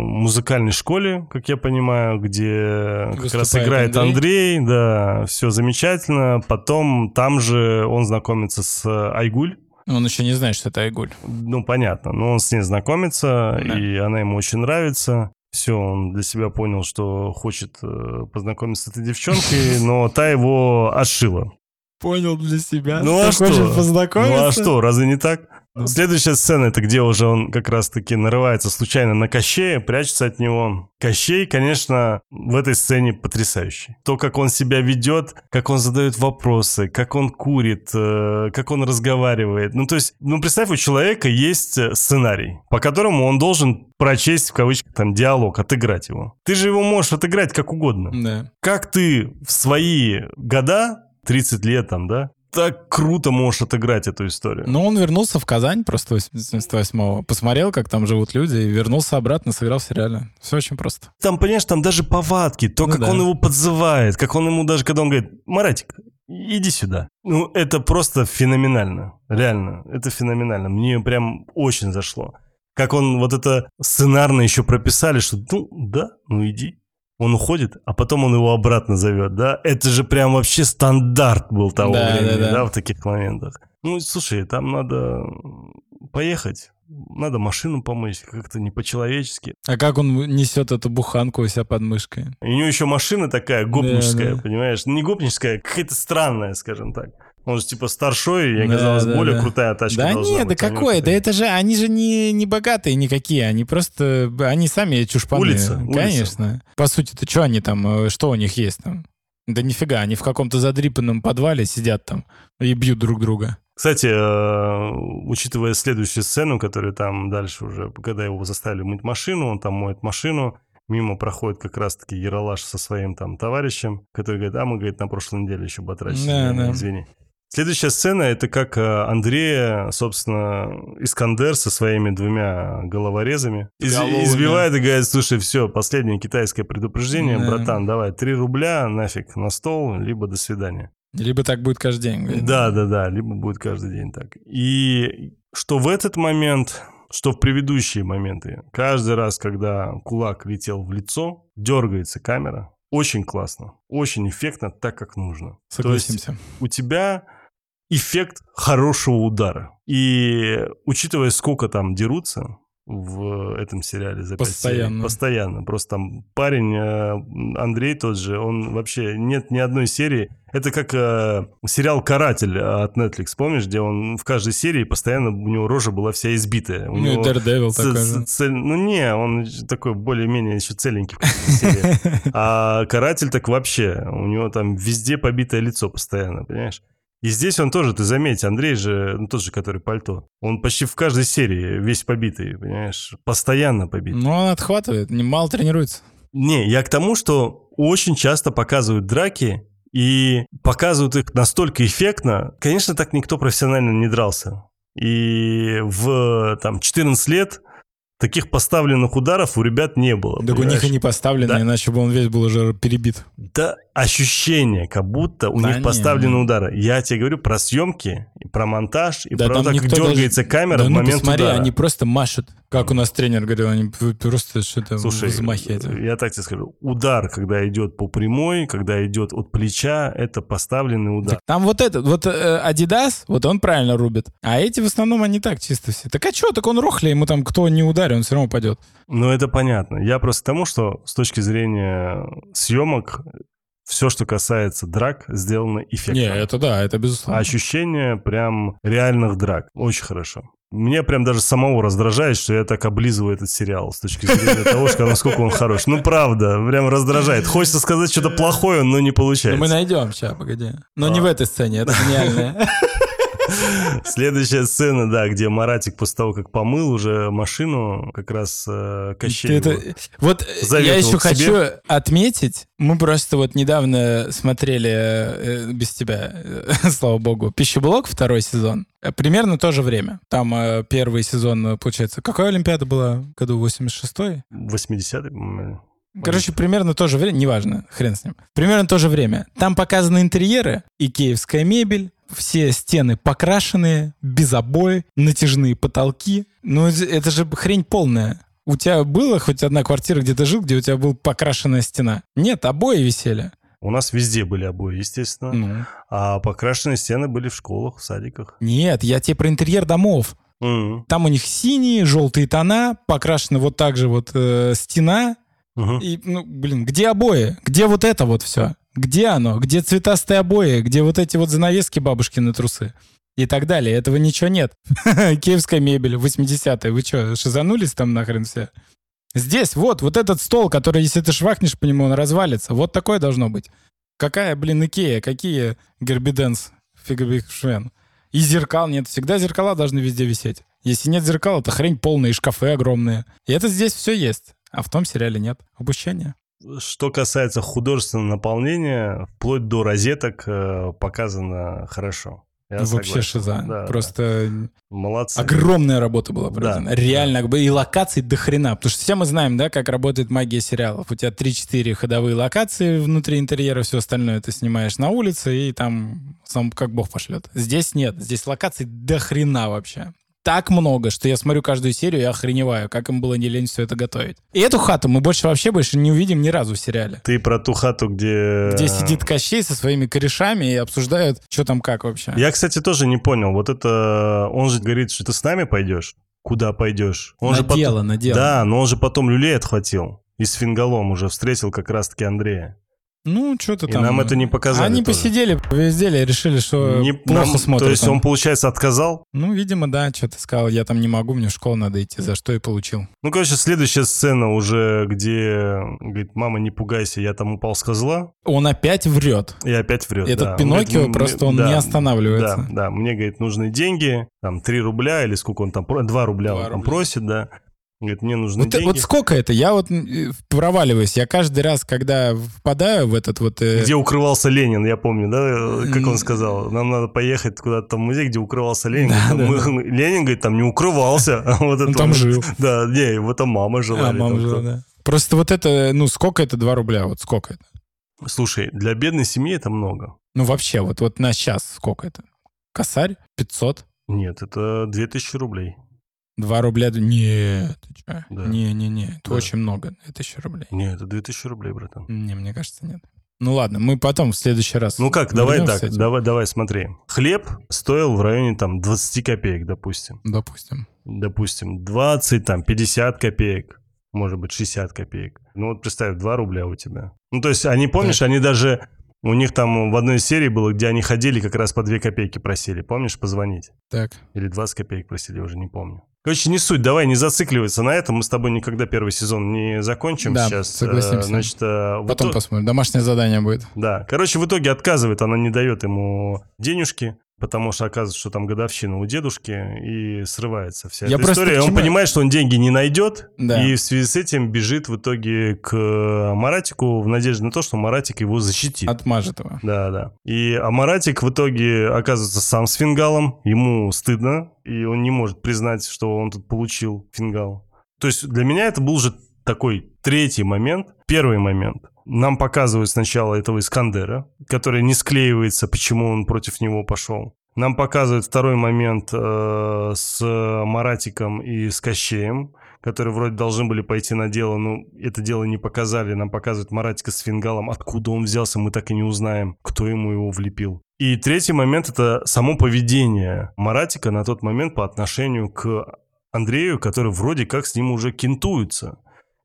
музыкальной школе, как я понимаю, где как раз Выступает играет Андрей. Андрей, да, все замечательно. Потом там же он знакомится с Айгуль. Он еще не знает, что это Айгуль. Ну, понятно, но он с ней знакомится, Да. и она ему очень нравится. Все, он для себя понял, что хочет э, познакомиться с этой девчонкой, (laughs) но та его отшила. Понял для себя. Ну а что? познакомиться? Ну а что, разве не так? Ну. Следующая сцена, это где уже он как раз-таки нарывается случайно на Кощея, прячется от него. Кощей, конечно, в этой сцене потрясающий. То, как он себя ведет, как он задает вопросы, как он курит, э, как он разговаривает. Ну, то есть, ну, представь, у человека есть э, сценарий, по которому он должен прочесть, в кавычках, там, диалог, отыграть его. Ты же его можешь отыграть как угодно Да. как ты в свои года, 30 лет там, да, так круто можешь отыграть эту историю. Но он вернулся в Казань просто 88-го, посмотрел, как там живут люди, и вернулся обратно, сыграл в сериале. Все очень просто. Там, понимаешь, там даже повадки, то, Ну как да. он его подзывает, как он ему даже, когда он говорит, Маратик, иди сюда. Ну, это просто феноменально. Реально, это феноменально. Мне прям очень зашло. Как он вот это сценарно еще прописали, что, ну, да, ну иди. Он уходит, а потом он его обратно зовет, да? Это же прям вообще стандарт был того Да, времени, да, да, да. в таких моментах. Ну, слушай, там надо поехать, надо машину помыть, как-то не по-человечески. А как он несет эту буханку у себя под мышкой? И у него еще машина такая гопническая, да. понимаешь? Не гопническая, а какая-то странная, скажем так. Он же типа старшой, и Да, оказалось, да, более да. крутая тачка Да нет, да быть, а него какой? Да это же, они же не, не богатые никакие, они просто, они сами чушпаны. Улица, улица. Конечно. По сути-то, что они там, э, что у них есть там? Да нифига, они в каком-то задрипанном подвале сидят там и бьют друг друга. Кстати, э, учитывая следующую сцену, которая там дальше уже, когда его заставили мыть машину, он там моет машину, мимо проходит как раз-таки Яралаш со своим там товарищем, который говорит, а мы, говорит, на прошлой неделе еще батрачили, Да, да. извини. Следующая сцена, это как э, Андрея, собственно, Искандер со своими двумя головорезами из- избивает и говорит, слушай, все, последнее китайское предупреждение, Да. братан, давай, 3 рубля нафиг на стол, либо до свидания. Либо так будет каждый день. говорит. Да, да, да, либо будет каждый день так. И что в этот момент, что в предыдущие моменты, каждый раз, когда кулак летел в лицо, дергается камера. Очень классно, очень эффектно, так как нужно. То есть Согласимся. у тебя эффект хорошего удара. И учитывая, сколько там дерутся в этом сериале за пять серий, Постоянно. Постоянно. Просто там парень, э, Андрей тот же, он вообще нет ни одной серии. Это как э, сериал «Каратель» от Netflix, помнишь, где он в каждой серии постоянно у него рожа была вся избитая. У Ну него Daredevil ц- такой ц- же. цель- ну не, он такой более-менее еще целенький в. (laughs) А каратель так вообще, у него там везде побитое лицо постоянно, понимаешь? И здесь он тоже, ты заметь, Андрей же, ну тот же, который пальто, он почти в каждой серии весь побитый, понимаешь? Постоянно побитый. Ну, он отхватывает, мало тренируется. Не, я к тому, что очень часто показывают драки, и показывают их настолько эффектно. Конечно, так никто профессионально не дрался. И в там 14 лет таких поставленных ударов у ребят не было. Так у них и не поставлено, Да. иначе бы он весь был уже перебит. Да, ощущение, как будто у Да них не, поставлены не. удары. Я тебе говорю про съемки, и про монтаж, и Да про то, как никто даже- дергается камера да в ну момент посмотри, удара. они просто машут. Как у нас тренер говорил, они просто что-то Слушай, взмахивают. я так тебе скажу, удар, когда идет по прямой, когда идет от плеча, это поставленный удар. Так Там вот этот, вот э, Adidas, вот он правильно рубит. А эти в основном они так чисто все. Так а что, так он рохля, ему там кто не ударит, он все равно упадет. Ну, это понятно. Я просто к тому, что с точки зрения съемок, все, что касается драк, сделано эффектно. Не, это да, это А безусловно. ощущение прям реальных драк. Очень хорошо. Мне прям даже самого раздражает, что я так облизываю этот сериал с точки зрения того, что насколько он хорош. Ну, правда, прям раздражает. Хочется сказать что-то плохое, но не Ну, получается. мы найдем сейчас, погоди. Но не А. в этой сцене, это гениально. (laughs) Следующая сцена, да, где Маратик после того, как помыл уже машину, как раз э, Кощей. это-. Вот я еще хочу отметить, мы просто вот недавно смотрели э, без тебя, э, (laughs) слава богу, «Пищеблок» второй сезон. Примерно то же время. Там э, первый сезон, э, получается, какая Олимпиада была? Году 86-й? 80-й, по-моему. Короче, примерно то же время, неважно, хрен с ним. Примерно то же время. Там показаны интерьеры, икеевская мебель, все стены покрашенные, без обои, натяжные потолки. Ну, это- же хрень полная. У тебя была хоть одна квартира, где ты жил, где у тебя была покрашенная стена? Нет, обои висели. У нас везде были обои, естественно. Ну. А покрашенные стены были в школах, в садиках. Нет, я тебе про интерьер домов. Мгм. Там у них синие, желтые тона, покрашена вот так же вот э, стена. Мгм. И, ну, блин, где обои? Где вот это вот все? Где оно? Где цветастые обои? Где вот эти вот занавески бабушки на трусы? И так далее. Этого ничего нет. (laughs) Киевская мебель, 80-е. Вы что, шизанулись там нахрен все? Здесь, вот, вот этот стол, который, если ты швахнешь по нему, он развалится. Вот такое должно быть. Какая, блин, Икея? Какие Гербиденс? Фигабихшвен. И зеркал нет. Всегда зеркала должны везде висеть. Если нет зеркал, это хрень полная, и шкафы огромные. И это здесь все есть. А в том сериале нет. Упущение. Что касается художественного наполнения, вплоть до розеток э, показано хорошо. Я Вообще согласен. шиза. Да, Просто да. Молодцы. огромная работа была проведена. Да, Реально, бы и локаций до хрена. Потому что все мы знаем, да, как работает магия сериалов. У тебя 3-4 ходовые локации внутри интерьера, все остальное ты снимаешь на улице, и там сам как бог пошлет. Здесь нет. Здесь локаций до хрена вообще. Так много, что я смотрю каждую серию и охреневаю, как им было не лень все это готовить. И эту хату мы больше вообще больше не увидим ни разу в сериале. Ты про ту хату, где... Где сидит Кощей со своими корешами и обсуждают, что там как вообще. Я, кстати, тоже не понял. Вот это... Он же говорит, что ты с нами пойдешь? Куда пойдешь? Он на же дело, потом... на дело. Да, но он же потом люлей отхватил. И с фингалом уже встретил как раз-таки Андрея. Ну, что-то И там. нам это не показали Они тоже. посидели, повездели, решили, что Не- плохо нам- смотрят. То есть он, получается, отказал? Ну, видимо, да, что-то сказал, я там не могу, мне в школу надо идти, за что и получил. Ну, короче, следующая сцена уже, где говорит, мама, не пугайся, я там упал с козла, Он опять врет. и опять врет. Этот да. Пиноккио, говорит, «М, просто он да, не останавливается. Да, да, мне, говорит, нужны деньги, там, 3 рубля или сколько он там, 2 рубля Два он там рубля. просит, да. Говорит, мне нужны Вот, деньги. вот сколько это? Я вот э, проваливаюсь. Я каждый раз, когда впадаю в этот вот... э, Где укрывался Ленин, я помню, да, как он сказал, нам надо поехать куда-то там в музей, где укрывался Ленин. Да, Говорит, да, «Мы- Ленин, говорит, там не укрывался. а (laughs) вот Он это там вот- жил. Да, не, его там мама жила. А, мама жила, кто. да. Просто вот это, ну, сколько это 2 рубля? Вот сколько это? Слушай, для бедной семьи это много. Ну, вообще, вот, вот на сейчас сколько это? Косарь? 500? Нет, это 2000 рублей. 2 рубля? Нет, ты чё? Да. Не-не-не, это Да. очень много, 2000 рублей. Нет, это 2000 рублей, братан. Не, мне кажется, нет. Ну ладно, мы потом в следующий раз. Ну как, давай так, давай, давай, смотри. Хлеб стоил в районе там 20 копеек, допустим. Допустим. Допустим, 20, там, 50 копеек. Может быть, 60 копеек. Ну вот представь, 2 рубля у тебя. Ну то есть они, помнишь, они даже... У них там в одной серии было, где они ходили, как раз по 2 копейки просили. Помнишь, позвонить? Так. Или 20 копеек просили, уже не помню. Короче, не суть, давай не зацикливаться на этом. Мы с тобой никогда первый сезон не закончим Да, сейчас. согласимся. Э, Значит, э, Потом итог- посмотрим. Домашнее задание будет. Да. Короче, в итоге отказывает, она не дает ему денежки, потому что оказывается, что там годовщина у дедушки, и срывается вся Я эта просто история. Он понимает, что он деньги не найдет, Да. и в связи с этим бежит в итоге к Маратику в надежде на то, что Маратик его защитит. Отмажет его. Да, да. И а Маратик в итоге оказывается сам с фингалом, ему стыдно, и он не может признать, что он тут получил фингал. То есть для меня это был же такой третий момент. Первый момент. Нам показывают сначала этого Искандера, который не склеивается, почему он против него пошел. Нам показывают второй момент э, с Маратиком и с Кощеем, которые вроде должны были пойти на дело, но это дело не показали. Нам показывают Маратика с фингалом. Откуда он взялся, мы так и не узнаем, кто ему его влепил. И третий момент — это само поведение Маратика на тот момент по отношению к Андрею, который вроде как с ним уже кентуется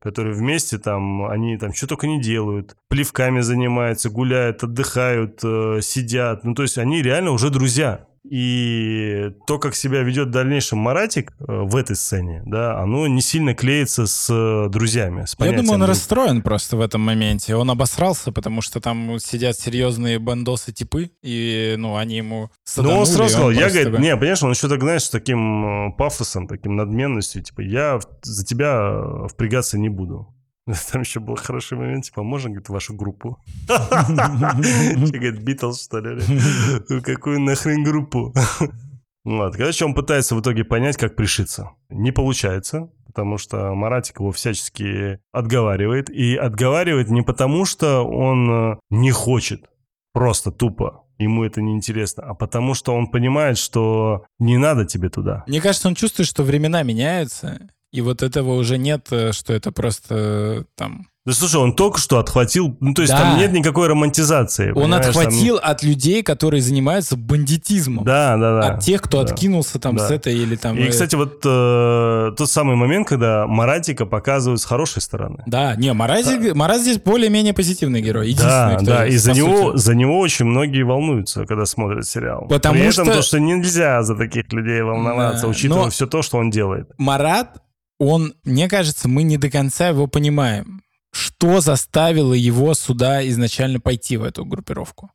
которые вместе там, они там что только не делают, плевками занимаются, гуляют, отдыхают, э, сидят. Ну, то есть они реально уже друзья. И то, как себя ведет в дальнейшем Маратик э, в этой сцене, да, оно не сильно клеится с э, друзьями, с Я думаю, он друг. расстроен просто в этом моменте. Он обосрался, потому что там сидят серьезные бандосы типы, и, ну, они ему Ну, саданули, он сразу сказал, я, говорит, такой, не, понимаешь, он еще так, знаешь, с таким э, пафосом, таким надменностью, типа, я за тебя впрягаться не буду. (laughs) Там еще был хороший момент, типа, можно, говорит, вашу группу? (laughs) (laughs) Говорит, Битлз, что ли? Ну, Какую нахрен группу? Вот, короче, он пытается в итоге понять, как пришиться. Не получается, потому что Маратик его всячески отговаривает. И отговаривает не потому, что он э, не хочет, просто тупо, ему это неинтересно, а потому что он понимает, что не надо тебе туда. Мне кажется, он чувствует, что времена меняются, и вот этого уже нет, э, что это просто э, там... Да слушай, он только что отхватил, ну то есть Да. там нет никакой романтизации. Он понимаешь, там- отхватил от людей, которые занимаются бандитизмом. Да, да, да. От тех, кто Да. откинулся там Да. с этой или там... И, э, кстати, вот э, тот самый момент, когда Маратика показывают с хорошей стороны. Да, не, Мараз, Мараз здесь более-менее позозитивный герой. Да, Единственный, кто да, и за него, сути. за него очень многие волнуются, когда смотрят сериал. Потому При этом что- то, что нельзя за таких людей волноваться, Да, учитывая но- все то, что он делает. Марат, он, мне кажется, мы не до конца его понимаем. Что заставило его сюда изначально пойти в эту группировку?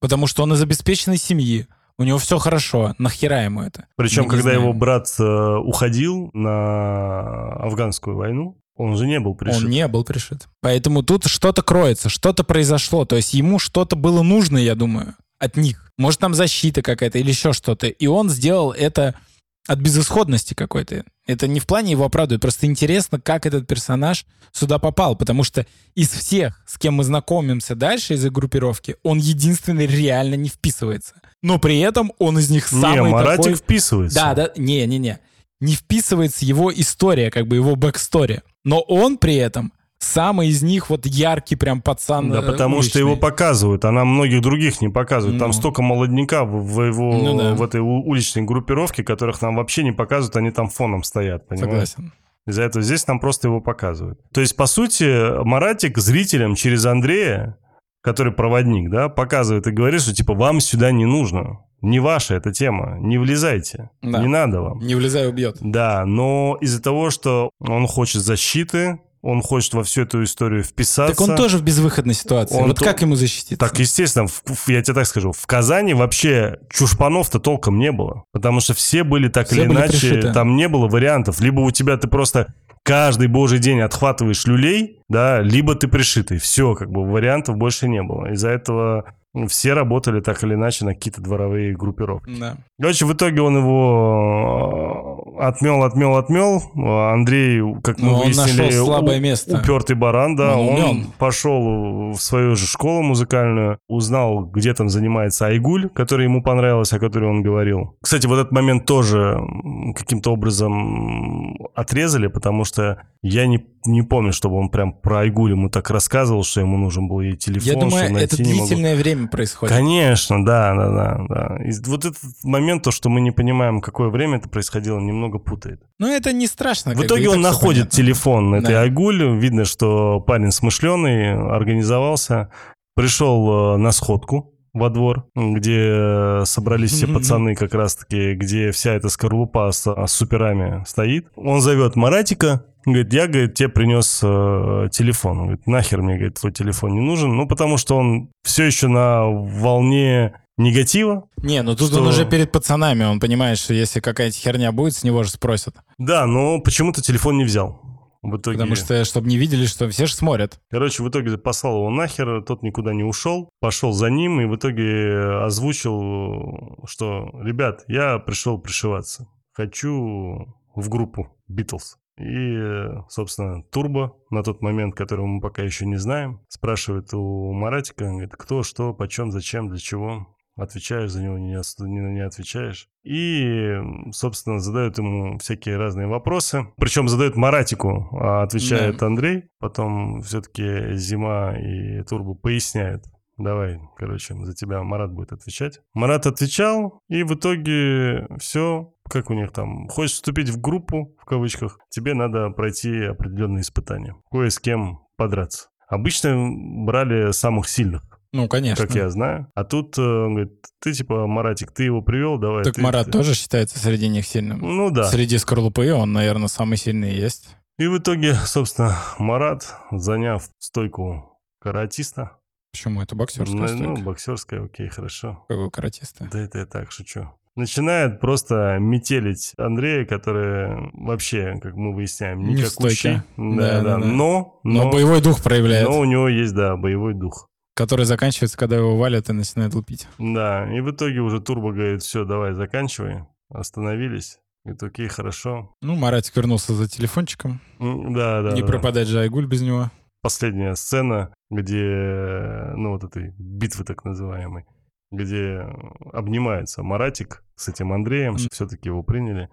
Потому что он из обеспеченной семьи, у него все хорошо, нахера ему это? Причем, Мы когда его брат э, уходил на афганскую войну, он же не был пришит. Он не был пришит. Поэтому тут что-то кроется, что-то произошло. То есть ему что-то было нужно, я думаю, от них. Может, там защита какая-то или еще что-то. И он сделал это от безысходности какой-то. Это не в плане его оправдывает, просто интересно, как этот персонаж сюда попал, потому что из всех, с кем мы знакомимся дальше из-за группировки, он единственный реально не вписывается. Но при этом он из них самый не, Маратик такой... вписывается. Да, да, не-не-не. Не вписывается его история, как бы его backstory. Но он при этом самый из них вот яркий прям пацан Да, э, потому уличный. что его показывают, а нам многих других не показывают. Там Ну. столько молодняка в, его, Ну да. в этой уличной группировке, которых нам вообще не показывают, они там фоном стоят, понимаешь? Согласен. Из-за этого здесь нам просто его показывают. То есть, по сути, Маратик зрителям через Андрея, который проводник, да, показывает и говорит, что типа вам сюда не нужно. Не ваша эта тема, не влезайте, Да. не надо вам. Не влезай, убьет. Да, но из-за того, что он хочет защиты, он хочет во всю эту историю вписаться. Так он тоже в безвыходной ситуации. Он вот то- как ему защититься? Так, естественно, в- в- я тебе так скажу, в Казани вообще чушпанов-то толком не было. Потому что все были так Все или были иначе, пришиты. там не было вариантов. Либо у тебя ты просто каждый божий день отхватываешь люлей, да, либо ты пришитый. Все, как бы вариантов больше не было. Из-за этого все работали так или иначе на какие-то дворовые группировки. Да. Короче, в итоге он его отмел, отмел, отмел. Андрей, как мы Но Ну, он выяснили, нашел слабое у- место. упертый баран, да. Он Он, пошел в свою же школу музыкальную, узнал, где там занимается Айгуль, который ему понравилось, о которой он говорил. Кстати, вот этот момент тоже каким-то образом отрезали, потому что я не, не помню, чтобы он прям про Айгуль ему так рассказывал, что ему нужен был ей телефон, Я что думаю, это длительное время происходит. Конечно, да, да, да, да. И вот этот момент, то, что мы не понимаем, какое время это происходило, немного путает. Но это не страшно. В бы, итоге и он находит понятно. телефон этой Да. Айгуль. Видно, что парень смышленый, организовался. Пришел э, на сходку во двор, где э, собрались все пацаны как раз-таки, где вся эта скорлупа с, с суперами стоит. Он зовет Маратика, говорит, я, говорит, тебе принес э, телефон. Он говорит, нахер мне, говорит, твой телефон не нужен. Ну, потому что он все еще на волне негатива. Не, ну тут Что- он уже перед пацанами, он понимает, что если какая-то херня будет, с него же спросят. Да, но почему-то телефон не взял. В итоге... Потому что, чтобы не видели, что все же смотрят. Короче, в итоге послал его нахер, тот никуда не ушел, пошел за ним и в итоге озвучил, что, ребят, я пришел пришиваться, хочу в группу Битлз. И, собственно, Турбо на тот момент, которого мы пока еще не знаем, спрашивает у Маратика, он говорит, кто, что, почем, зачем, для чего. Отвечаешь за него, не, не, отвечаешь. И, собственно, задают ему всякие разные вопросы. Причем задают Маратику, а отвечает Андрей. Потом все-таки Зима и Турбо поясняют. Давай, короче, за тебя Марат будет отвечать. Марат отвечал, и в итоге все, как у них там, хочешь вступить в группу, в кавычках, тебе надо пройти определенные испытания. Кое с кем подраться. Обычно брали самых сильных, Ну, конечно. как я знаю. А тут, э, он говорит, ты типа, Маратик, ты его привел, давай. Так ты- Марат ты». тоже считается среди них сильным. Ну да. Среди скорлупы он, наверное, самый сильный есть. И в итоге, (laughs) собственно, Марат, заняв стойку каратиста, Почему это боксерская ну, стойка? ну, боксерская, окей, хорошо. Какой каратиста? Да это я так шучу. Начинает просто метелить Андрея, который вообще, как мы выясняем, Не в никакущий. стойке. Да, Да, да, да, да. Но, Но, но, боевой дух проявляет, но у него есть, да, боевой дух. Который заканчивается, когда его валят и начинают лупить. Да, и в итоге уже Турбо говорит, все, давай, заканчивай. Остановились. Говорит, окей, хорошо. Ну, Маратик вернулся за телефончиком. Да, да, Не да. пропадать же Айгуль без него. последняя сцена, где, ну, вот этой битвы так называемой, где обнимается Маратик с этим Андреем, Мгм. все-таки его приняли.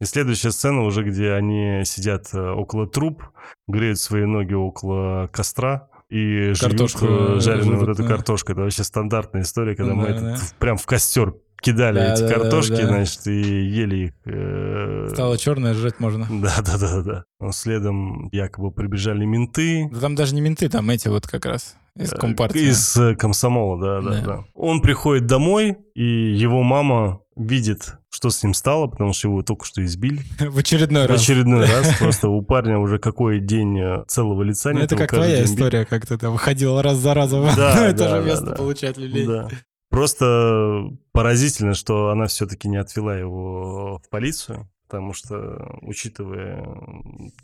И следующая сцена уже, где они сидят э, около труб, греют свои ноги около костра и Картошку, э, жареную вот эту да. картошку. Это вообще стандартная история, когда мы Да, этот да. прям в костер кидали Да, эти да, да, картошки, да. значит, и ели их. э, Стало черное, жрать можно. (laughs) Да, да, да, да. Но следом якобы прибежали менты, Да там даже не менты, там эти вот как раз из Э, Компартии. Из э, комсомола, да, да, Да. да, Он приходит домой, и его мама видит, что с ним стало, потому что его только что избили. (laughs) В очередной В раз. очередной раз. (laughs) Просто у парня уже какой день э, целого лица Ну, нет. это как твоя история, как ты там ходил раз за разом в одно и то да, же место получать люлей. Да. Просто поразительно, что она все-таки не отвела его в полицию, потому что, учитывая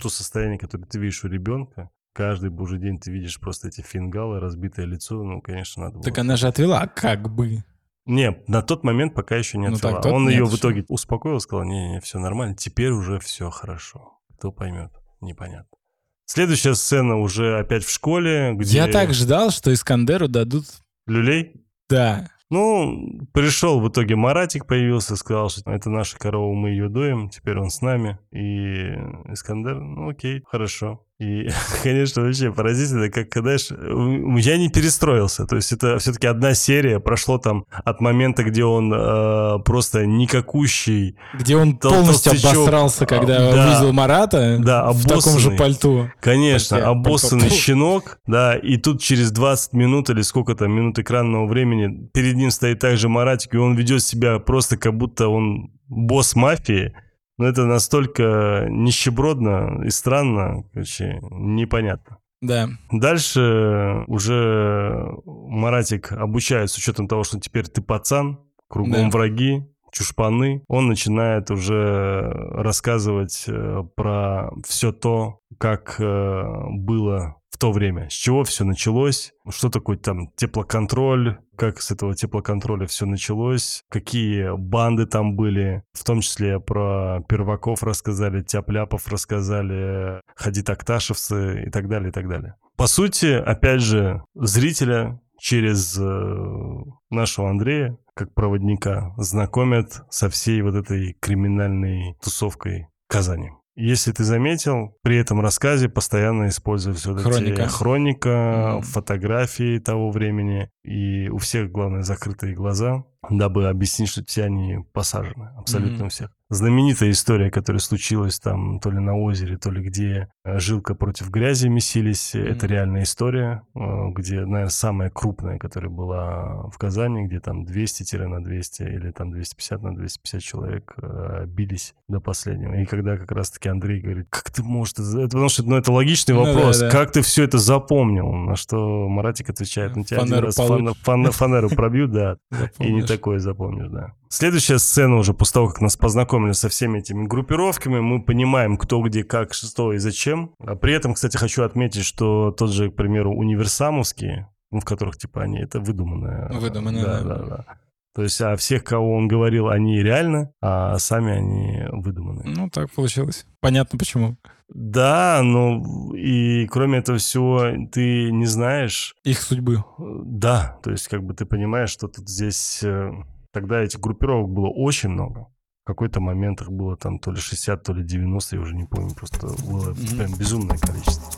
то состояние, которое ты видишь у ребенка, каждый божий день ты видишь просто эти фингалы, разбитое лицо, ну, конечно, надо было. Так она же отвела, как бы. Не, на тот момент пока еще не Ну, отвела. так тот Он ее в итоге успокоил, сказал, не-не, все нормально, теперь уже все хорошо. Кто поймет, непонятно. Следующая сцена уже опять в школе, где... Я так ждал, что Искандеру дадут... Люлей? Да. Ну, пришел в итоге Маратик появился, сказал, что это наша корова, мы ее доим, теперь он с нами. И Искандер, ну окей, хорошо. И, (laughs) конечно, вообще поразительно, как, знаешь, я не перестроился. То есть это все-таки одна серия, прошло там от момента, где он э, просто никакущий, Где он Тол- полностью толстячок. обосрался, когда А, да. увидел Марата Да, в таком же пальту. Конечно, Пальто. обоссанный Пальто. щенок, да, и тут через 20 минут или сколько там минут экранного времени перед ним стоит также Маратик, и он ведет себя просто как будто он босс мафии. Но это настолько нищебродно и странно, короче, непонятно. Да. Дальше уже Маратик обучает с учетом того, что теперь ты пацан, кругом Да. враги, чушпаны. Он начинает уже рассказывать э, про все то, как э, было то время, с чего все началось, что такое там теплоконтроль, как с этого теплоконтроля все началось, какие банды там были, в том числе про перваков рассказали, тяпляпов рассказали, хадитакташевцы и так далее, и так далее. По сути, опять же, зрителя через э, нашего Андрея, как проводника, знакомят со всей вот этой криминальной тусовкой Казани. Если ты заметил, при этом рассказе постоянно используются вот эти Хроника. хроника, Мгм. фотографии того времени, и у всех, главное, закрытые глаза, дабы объяснить, что все они посажены, абсолютно у всех. Знаменитая история, которая случилась там то ли на озере, то ли где э, жилка против грязи месились, э, это реальная история, э, где, наверное, самая крупная, которая была в Казани, где там 200 на 200 или там 250 на 250 человек э, бились до последнего. И когда как раз-таки Андрей говорит, как ты можешь... это Потому что ну, это логичный Ну да, вопрос. да. Как ты все это запомнил? На что Маратик отвечает, ну тебя один Фанеру раз фан- получишь. фан- фанеру пробьют, да, и не. Такое запомнишь, да. Следующая сцена уже после того, как нас познакомили со всеми этими группировками, мы понимаем, кто где, как, что и зачем. А при этом, кстати, хочу отметить, что тот же, к примеру, универсамовские, ну, в которых, типа, они, это выдуманное. Выдуманное, да. да. Да, да. То есть, а всех, кого он говорил, они реально, а сами они выдуманные. Ну, так получилось. Понятно, почему. Да, ну, и кроме этого всего, ты не знаешь, Их судьбы. да, то есть как бы ты понимаешь, что тут здесь... э, Тогда этих группировок было очень много. В какой-то момент их было там то ли 60, то ли 90, я уже не помню, просто было Мгм. прям безумное количество.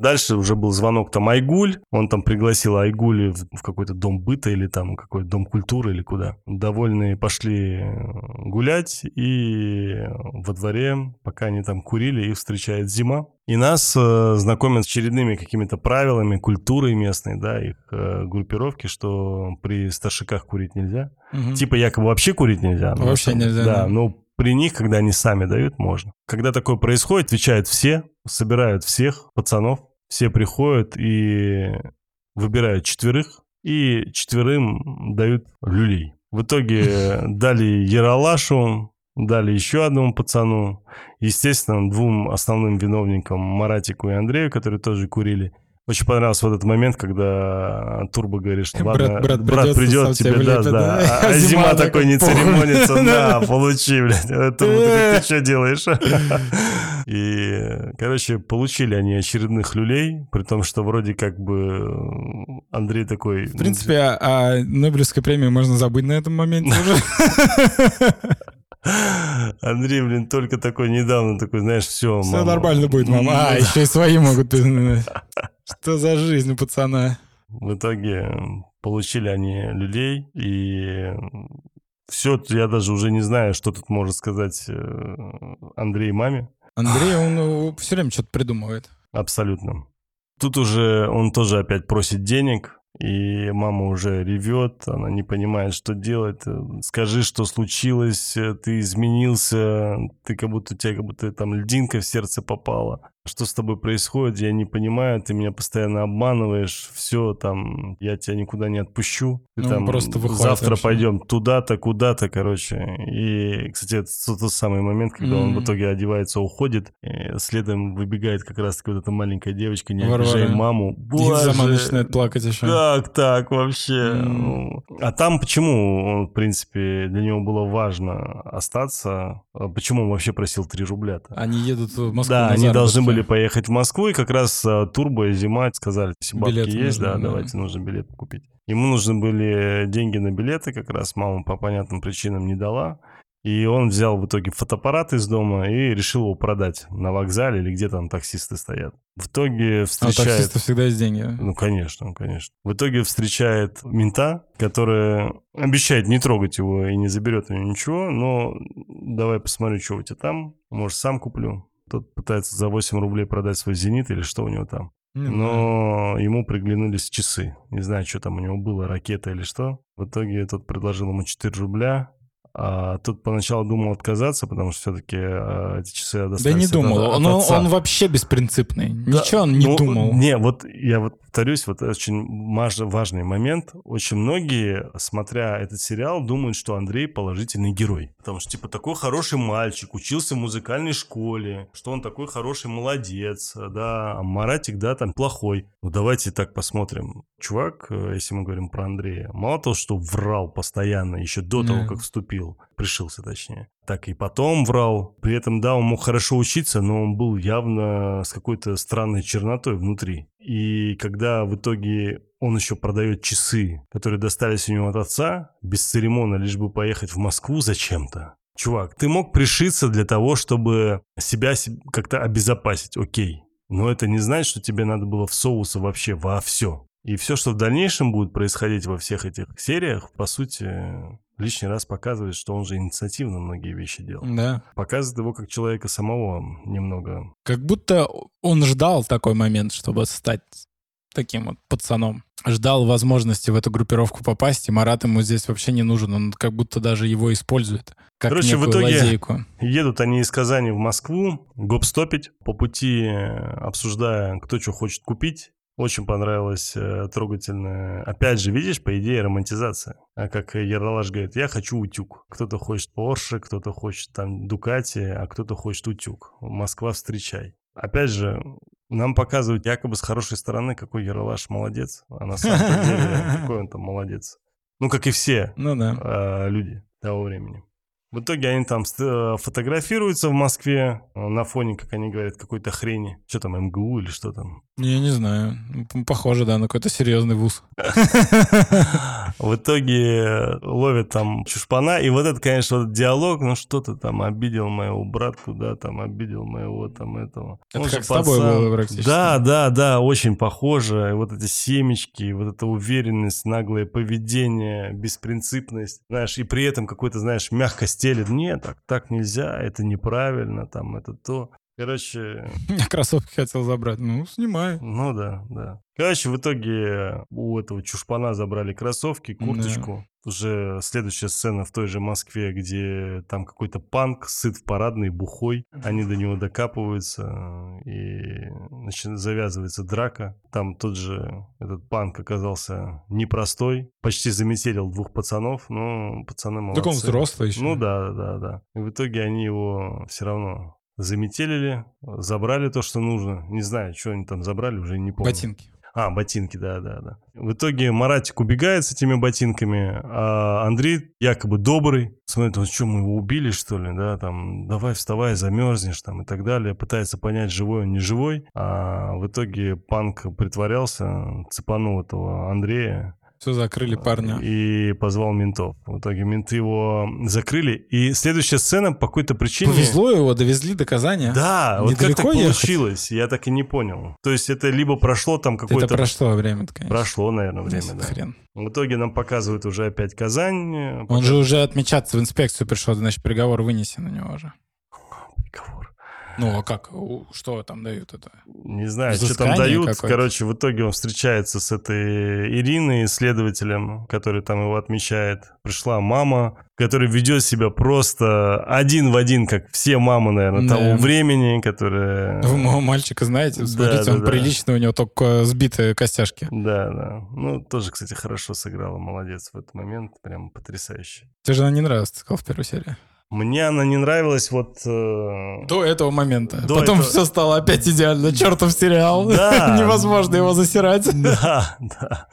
Дальше уже был звонок там Айгуль. Он там пригласил Айгули в, в какой-то дом быта или там какой-то дом культуры или куда. Довольные пошли э, гулять и во дворе, пока они там курили, их встречает зима. И нас э, знакомят с очередными какими-то правилами культуры местной, да, их э, группировки, что при старшиках курить нельзя. Мгм. Типа якобы вообще курить нельзя. но Вообще самом- нельзя, Да, да. но при них, когда они сами дают, можно. Когда такое происходит, отвечают все, собирают всех пацанов, все приходят и выбирают четверых, и четверым дают люлей. В итоге (laughs) дали Яралашу, дали еще одному пацану, естественно, двум основным виновникам, Маратику и Андрею, которые тоже курили. Очень понравился вот этот момент, когда Турбо говорит, что Брат- ладно, брат брат, придет, тебе даст, да. да. А, (laughs) а Зима зима такой, не церемонится, (laughs) Да. получи, блядь. Ты что делаешь? И, короче, получили они очередных люлей, при том, что вроде как бы Андрей такой... В принципе, о, о Нобелевской премии можно забыть на этом моменте уже. (laughs) Андрей, блин, только такой недавно такой, знаешь, все, Все нормально будет, мама. А, еще и свои могут. (laughs) Что за жизнь у пацана? В итоге получили они люлей, и все, я даже уже не знаю, что тут может сказать э, Андрей маме. Андрей, он все время что-то придумывает. Абсолютно. Тут уже он тоже опять просит денег, и мама уже ревет, она не понимает, что делать. Скажи, что случилось, ты изменился, ты как будто у тебя как будто там льдинка в сердце попала. Что с тобой происходит, я не понимаю, ты меня постоянно обманываешь, все, там, я тебя никуда не отпущу. Ты, Ну, там, просто выходит завтра вообще. пойдем туда-то, куда-то, короче. И, кстати, это тот, самый момент, когда он в итоге одевается, уходит, следом выбегает как раз-таки вот эта маленькая девочка, не Варвара. обижай маму. И сама Боже, начинает плакать еще. как так вообще? Ну, А там почему он, в принципе, для него было важно остаться? А Почему он вообще просил 3 рубля-то? Они едут в Москву Да, они должны заработки. Были поехать в Москву, и как раз а, турбо зима сказали, если бабки Билеты есть, нужны, да, да. давайте нужно билет купить. Ему нужны были деньги на билеты, как раз мама по понятным причинам не дала. И он взял в итоге фотоаппарат из дома и решил его продать на вокзале или где там таксисты стоят. В итоге А встречает... таксиста всегда есть деньги. Ну, конечно, конечно. В итоге встречает мента, который обещает не трогать его и не заберет у него ничего, но давай посмотрю, что у тебя там, может, сам куплю. Тот пытается за 8 рублей продать свой «Зенит» или что у него там. Не знаю. Но ему приглянулись часы. Не знаю, что там у него было, ракета или что. В итоге тот предложил ему 4 рубля, а тот поначалу думал отказаться, потому что все-таки эти часы Да достались не от- думал. от он- отца. он вообще беспринципный. Да, Ничего он не ну, думал. Не, вот я вот повторюсь, вот очень важный момент. Очень многие, смотря этот сериал, думают, что Андрей положительный герой. Потому что, типа, такой хороший мальчик, учился в музыкальной школе, что он такой хороший молодец, да, а Маратик, да, там плохой. Ну, давайте так посмотрим. Чувак, э, если мы говорим про Андрея, мало того, что врал постоянно, еще до того, Да. как вступил, пришился точнее, так и потом врал. При этом, да, он мог хорошо учиться, но он был явно с какой-то странной чернотой внутри. И когда в итоге он еще продает часы, которые достались у него от отца, без церемона, лишь бы поехать в Москву зачем-то. Чувак, ты мог пришиться для того, чтобы себя се- как-то обезопасить, окей. Но это не значит, что тебе надо было всовываться вообще во все. И все, что в дальнейшем будет происходить во всех этих сериях, по сути, лишний раз показывает, что он же инициативно многие вещи делал. Да. Показывает его как человека самого немного. Как будто он ждал такой момент, чтобы стать таким вот пацаном. Ждал возможности в эту группировку попасть, и Марат ему здесь вообще не нужен. Он как будто даже его использует. Как Короче, в итоге- лазейку. Едут они из Казани в Москву, гоп-стопить, по пути э, обсуждая, кто что хочет купить. Очень понравилось э, трогательное. Опять же, видишь, по идее, романтизация. А как Ералаш говорит, я хочу утюг. Кто-то хочет Порше, кто-то хочет там Дукати, а кто-то хочет утюг. Москва, встречай. Опять же, нам показывают якобы с хорошей стороны, какой Ералаш молодец. А на самом деле, какой он там молодец. Ну, как и все (laughs) Ну да. э, люди того времени. В итоге они там э, фотографируются в Москве э, на фоне, как они говорят, какой-то хрени. Что там, МГУ или что там? Я не знаю. Похоже, да, на какой-то серьезный вуз. (laughs) В итоге э, ловят там чушпана. И вот это, конечно, вот этот диалог, ну что ты там обидел моего братку, да, там обидел моего там этого. Это как с тобой было практически. Да, да, да, очень похоже. И вот эти семечки, вот эта уверенность, наглое поведение, беспринципность, знаешь, и при этом какой-то, знаешь, мягко стелет. Нет, так, так нельзя, это неправильно, там, это то. Короче, (laughs) Я кроссовки хотел забрать. Ну, снимай. ну да, да. Короче, в итоге у этого чушпана забрали кроссовки, курточку. Уже следующая сцена в той же Москве, где там какой-то панк, сыт в парадной, бухой. Они до него докапываются, и начи- завязывается драка. Там тот же этот панк оказался непростой. Почти заметелил двух пацанов, но пацаны молодцы. Так он взрослый еще. Ну да, да, да. И в итоге они его все равно заметелили, забрали то, что нужно. Не знаю, что они там забрали, уже не помню. Ботинки. А, ботинки, да, да, да. В итоге Маратик убегает с этими ботинками, а Андрей якобы добрый. Смотрит, он что, мы его убили, что ли, да, там, давай вставай, замерзнешь, там, и так далее. Пытается понять, живой он, не живой. А в итоге Панк притворялся, цепанул этого Андрея, Все закрыли парня. и позвал ментов. В итоге менты его закрыли. И следующая сцена по какой-то причине... Повезло его, довезли до Казани. Да, вот как так ехать? получилось, я так и не понял. То есть это либо прошло там Это какое-то... прошло время конечно. Прошло, наверное, время, да. Хрен. В итоге нам показывают уже опять Казань. э, Он же уже отмечаться в инспекцию пришел, значит, приговор вынесен на него уже. Ну, а как? Что там дают это? Не знаю, что там Взыскание дают. Короче, в итоге он встречается с этой Ириной, следователем, который там его отмечает. Пришла мама, которая ведет себя просто один в один, как все мамы, наверное, Да. того времени, которая... Вы моего мальчика знаете? Смотрите, да, он да. приличный, у него только сбитые костяшки. Да, да. Ну, тоже, кстати, хорошо сыграла, молодец в этот момент, прям потрясающе. Тебе же она не нравилась, ты сказал, в первой серии. Мне она не нравилась вот... э, До этого момента. До Потом этого- все стало опять идеально. Чертов сериал. Да. (laughs) Невозможно его засирать. (laughs) Да, да.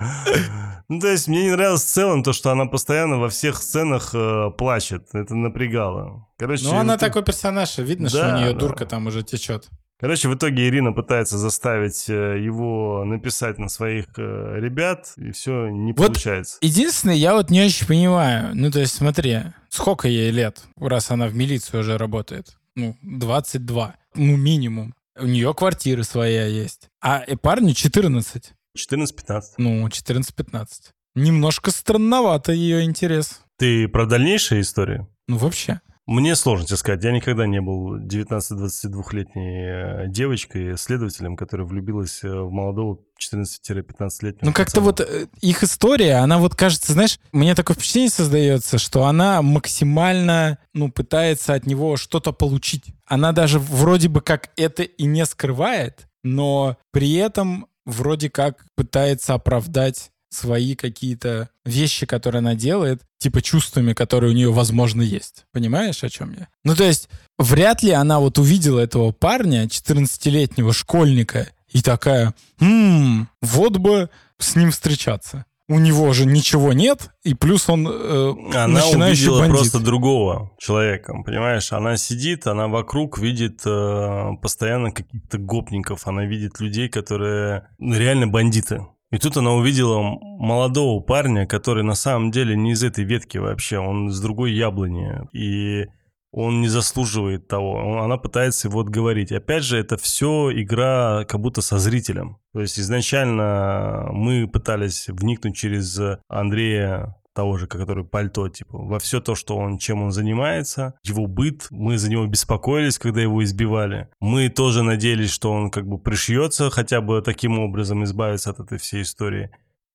Ну, то есть мне не нравилось в целом то, что она постоянно во всех сценах э, плачет. Это напрягало. Короче, Ну, она вот- такой персонаж, и видно, что Да, у нее да. дурка там уже течет. Короче, в итоге Ирина пытается заставить э, его написать на своих э, ребят, и все не Вот получается. Единственное, я вот не очень понимаю. Ну, то есть, смотри, сколько ей лет, раз она в милиции уже работает? Ну, 22. Ну, минимум. У нее квартира своя есть. А э, парню 14. 14-15. Ну, 14-15. Немножко странновато ее интерес. Ты про дальнейшие истории? Ну, вообще. Мне сложно тебе сказать. Я никогда не был 19-22-летней э, девочкой, следователем, которая влюбилась э, в молодого 14-15-летнего. Ну, как-то вот э, их история, она вот кажется, знаешь, мне такое впечатление создается, что она максимально, ну, пытается от него что-то получить. Она даже вроде бы как это и не скрывает, но при этом вроде как пытается оправдать свои какие-то вещи, которые она делает, типа чувствами, которые у нее, возможно, есть. Понимаешь, о чем я? Ну, то есть, вряд ли она вот увидела этого парня, 14-летнего школьника, и такая, «М, вот бы с ним встречаться. У него же ничего нет, и плюс он э, Она начинающий увидела бандит. просто другого человека, понимаешь? Она сидит, она вокруг видит э, постоянно каких-то гопников, она видит людей, которые реально бандиты. И тут она увидела молодого парня, который на самом деле не из этой ветки вообще, он с другой яблони. И он не заслуживает того. Он- Она пытается его отговорить. Опять же, это все игра как будто со зрителем. То есть изначально мы пытались вникнуть через Андрея того же, который пальто, типа, во все то, что он, чем он занимается, его быт, мы за него беспокоились, когда его избивали. Мы тоже надеялись, что он как бы пришьется, хотя бы таким образом избавиться от этой всей истории.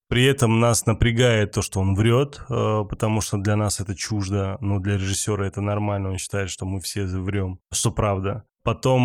При этом нас напрягает то, что он врет, э, потому что для нас это чуждо, но для режиссера это нормально, он считает, что мы все врем, что правда. Потом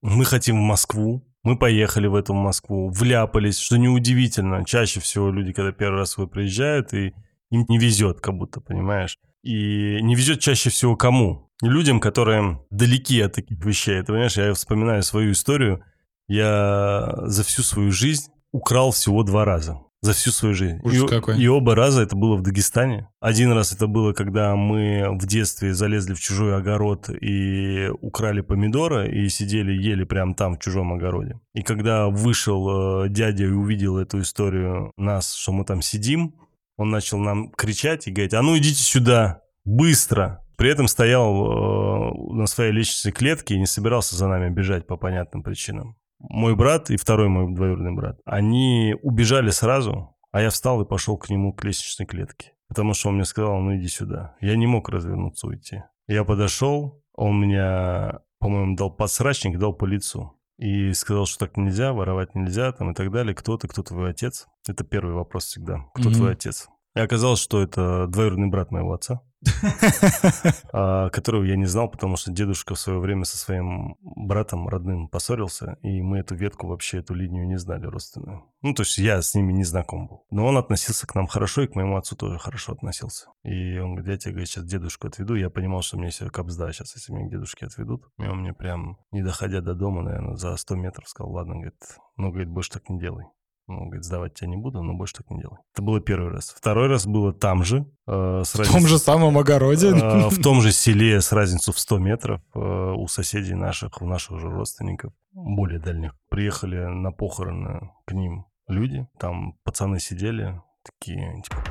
мы хотим в Москву, мы поехали в эту Москву, вляпались, что неудивительно. Чаще всего люди, когда первый раз вы приезжают, и им не везет, как будто, понимаешь? И не везет чаще всего кому? Людям, которые далеки от таких вещей. Ты понимаешь, я вспоминаю свою историю. Я за всю свою жизнь украл всего два раза. За всю свою жизнь. Ужас и, какой. и оба раза это было в Дагестане. Один раз это было, когда мы в детстве залезли в чужой огород и украли помидоры и сидели, ели прямо там, в чужом огороде. И когда вышел э, дядя и увидел эту историю нас, что мы там сидим, он начал нам кричать и говорить, а ну идите сюда, быстро. При этом стоял э, на своей лестничной клетке и не собирался за нами бежать по понятным причинам. Мой брат и второй мой двоюродный брат, они убежали сразу, а я встал и пошел к нему к лестничной клетке. Потому что он мне сказал, ну иди сюда. Я не мог развернуться уйти. Я подошел, он меня, по-моему, дал подсрачник, дал по лицу. И сказал, что так нельзя, воровать нельзя, там и так далее. Кто ты, кто твой отец? Это первый вопрос всегда. Кто Мгм. твой отец? И оказалось, что это двоюродный брат моего отца, (laughs) а, которого я не знал, потому что дедушка в свое время со своим братом родным поссорился, и мы эту ветку вообще, эту линию не знали родственную. Ну, то есть я с ними не знаком был. Но он относился к нам хорошо, и к моему отцу тоже хорошо относился. И он говорит, я тебе, говорит, сейчас дедушку отведу. Я понимал, что мне все капзда сейчас, если меня к дедушке отведут. И он мне прям, не доходя до дома, наверное, за 100 метров сказал, ладно, говорит, ну, говорит, больше так не делай. Ну, говорит, сдавать тебя не буду, но больше так не делай. Это было первый раз. Второй раз было там же. э, с В разницей- том же самом огороде. Э, (laughs) в том же селе с разницу в 100 метров э, у соседей наших, у наших же родственников, более дальних. Приехали на похороны к ним люди, там пацаны сидели, такие, типа,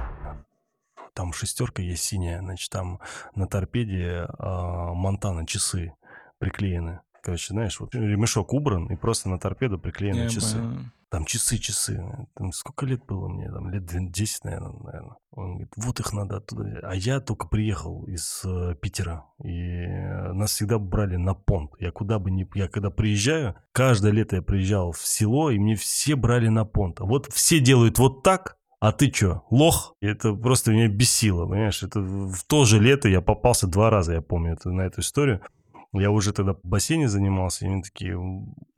там шестерка есть синяя, значит, там на торпеде а, Монтана часы приклеены. Короче, знаешь, вот ремешок убран, и просто на торпеду приклеены Я часы. понял. Там часы-часы. Там сколько лет было мне? Там лет 10, наверное, наверное. Он говорит, вот их надо оттуда взять. А я только приехал из э, Питера. И нас всегда брали на понт. Я куда бы ни... Я когда приезжаю, каждое лето я приезжал в село, и мне все брали на понт. А вот все делают вот так, а ты чё, лох? Это просто меня бесило, понимаешь? Это в то же лето я попался два раза, я помню это, на эту историю. Я уже тогда в бассейне занимался, и мы такие,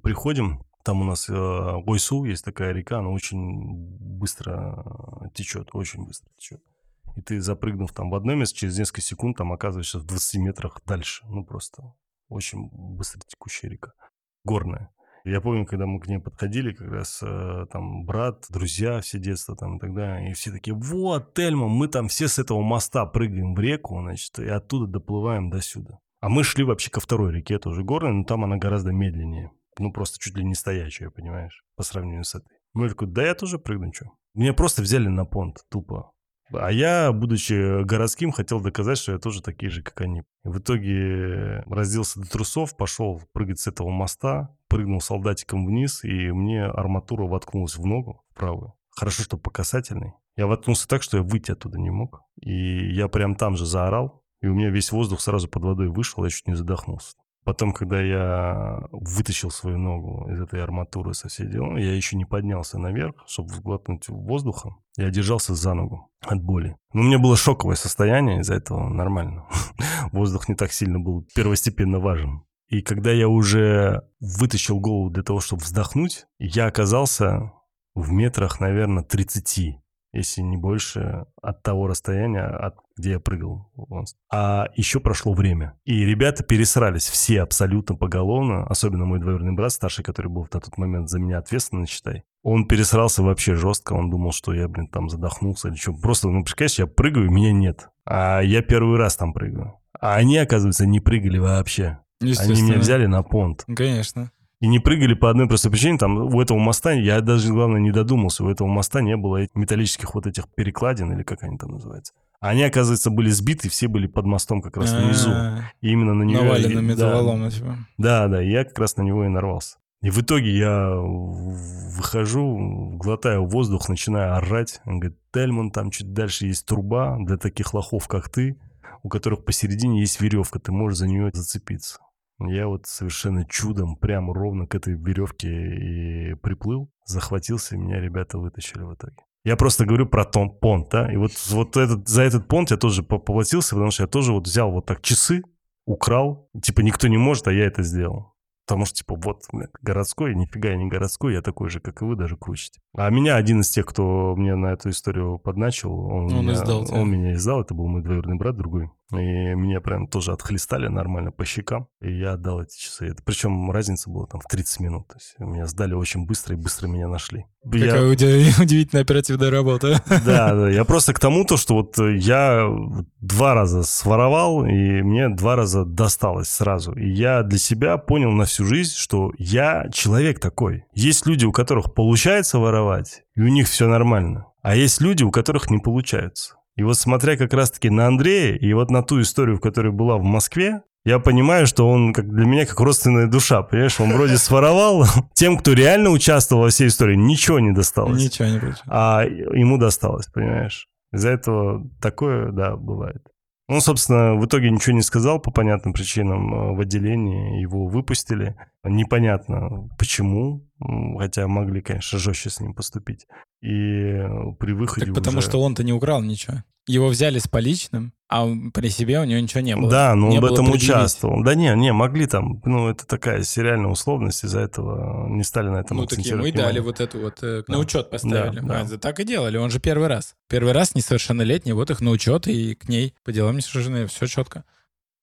приходим, там у нас э, Ойсу, есть такая река, она очень быстро течет, очень быстро течет. И ты, запрыгнув там в одно место, через несколько секунд там оказываешься в 20 метрах дальше. Ну, просто очень быстро текущая река. Горная. Я помню, когда мы к ней подходили, как раз э, там брат, друзья все детство там и так далее, и все такие, вот, Тельма, мы там все с этого моста прыгаем в реку, значит, и оттуда доплываем до сюда. А мы шли вообще ко второй реке, тоже горной, но там она гораздо медленнее ну, просто чуть ли не стоячая, понимаешь, по сравнению с этой. Ну, я такой, да я тоже прыгну, что? Меня просто взяли на понт, тупо. А я, будучи городским, хотел доказать, что я тоже такие же, как они. В итоге разделся до трусов, пошел прыгать с этого моста, прыгнул солдатиком вниз, и мне арматура воткнулась в ногу, правую. Хорошо, что по касательной. Я воткнулся так, что я выйти оттуда не мог. И я прям там же заорал, и у меня весь воздух сразу под водой вышел, я чуть не задохнулся. Потом, когда я вытащил свою ногу из этой арматуры со всей дела, я еще не поднялся наверх, чтобы глотнуть воздуха. Я держался за ногу от боли. Но у меня было шоковое состояние, из-за этого нормально. (laughs) Воздух не так сильно был первостепенно важен. И когда я уже вытащил голову для того, чтобы вздохнуть, я оказался в метрах, наверное, 30 если не больше, от того расстояния, от где я прыгал. А еще прошло время. И ребята пересрались все абсолютно поголовно, особенно мой двоюродный брат старший, который был на тот момент за меня ответственный, считай. Он пересрался вообще жестко, он думал, что я, блин, там задохнулся или что. Просто, ну, представляешь, я прыгаю, меня нет. А я первый раз там прыгаю. А они, оказывается, не прыгали вообще. Они меня взяли на понт. Конечно. И не прыгали по одной простой причине. Там у этого моста, я даже, главное, не додумался, у этого моста не было металлических вот этих перекладин, или как они там называются. Они, оказывается, были сбиты, все были под мостом как раз внизу. И именно на него... Навалено металлолом типа. Да, да, я как раз на него и нарвался. И в итоге я выхожу, глотаю воздух, начинаю орать. Он говорит, Тельман, там чуть дальше есть труба для таких лохов, как ты, у которых посередине есть веревка, ты можешь за нее зацепиться. Я вот совершенно чудом прямо ровно к этой веревке и приплыл, захватился, и меня ребята вытащили в итоге. Я просто говорю про том понт, да, и вот, вот этот, за этот понт я тоже поплатился, потому что я тоже вот взял вот так часы, украл, типа никто не может, а я это сделал. Потому что, типа, вот, городской, нифига я не городской, я такой же, как и вы, даже круче. А меня один из тех, кто мне на эту историю подначил, он, он, меня, издал он меня издал, это был мой двоюродный брат другой. И меня прям тоже отхлестали нормально по щекам. И я отдал эти часы. Это, причем разница была там в 30 минут. То есть меня сдали очень быстро и быстро меня нашли. Какая я... (laughs) удивительная оперативная работа. Да, (laughs) да. Я просто к тому, то, что вот я два раза своровал, и мне два раза досталось сразу. И я для себя понял на всю жизнь, что я человек такой. Есть люди, у которых получается воровать, и у них все нормально. А есть люди, у которых не получается. И вот смотря как раз-таки на Андрея и вот на ту историю, которая была в Москве, я понимаю, что он как для меня как родственная душа, понимаешь? Он вроде (laughs) своровал. Тем, кто реально участвовал во всей истории, ничего не досталось. Ничего не получилось. А ему досталось, понимаешь? Из-за этого такое, да, бывает. Он, собственно, в итоге ничего не сказал по понятным причинам э, в отделении. Его выпустили. Непонятно почему, хотя могли, конечно, жестче с ним поступить. И при выходе так потому уже... что он-то не украл ничего. Его взяли с поличным, а при себе у него ничего не было. Да, но не он в этом участвовал. Да не, не, могли там, ну, это такая сериальная условность, из-за этого не стали на этом Ну, так ему и дали вот эту вот, э, да. на учет поставили. Да, да. Так и делали, он же первый раз. Первый раз несовершеннолетний, вот их на учет и к ней по делам несовершеннолетние, все четко.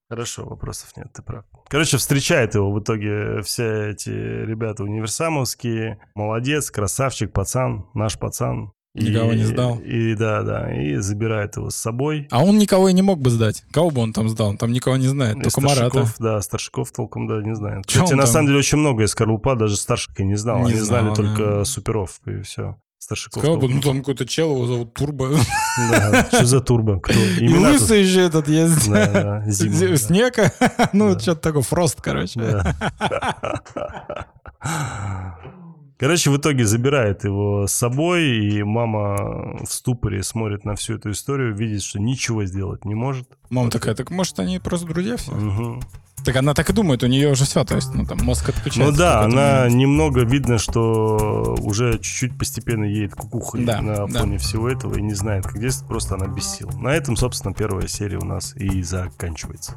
Хорошо, вопросов нет, ты прав. Короче, встречает его в итоге все эти ребята универсамовские. Молодец, красавчик, пацан, наш пацан. Никого и, не сдал. И, и да, да, и забирает его с собой. А он никого и не мог бы сдать. Кого бы он там сдал? Он там никого не знает, и только Марата. Да, старшиков толком, да, не знает. Кстати, на там? самом деле очень много из Скорлупа, даже старших я не знал. Не Они знал, знали да. только суперов, и все. Старшиков. Сказал бы, ну там какой-то чел, его зовут Турбо. Да, что за Турбо? Кто? И лысый же этот есть. Да, да, зима, Снег? (laughs) Ну, что-то такое, Фрост, короче. Короче, в итоге забирает его с собой, и мама в ступоре смотрит на всю эту историю, видит, что ничего сделать не может. Мама такая, так может они просто друзья все? Мгм. Так она так и думает, у нее уже все, то есть, ну там мозг отключается. Ну да, она момент. немного видно, что уже чуть-чуть постепенно едет кукуха Да, на да. фоне всего этого и не знает, как действовать, просто она без сил. На этом, собственно, первая серия у нас и заканчивается.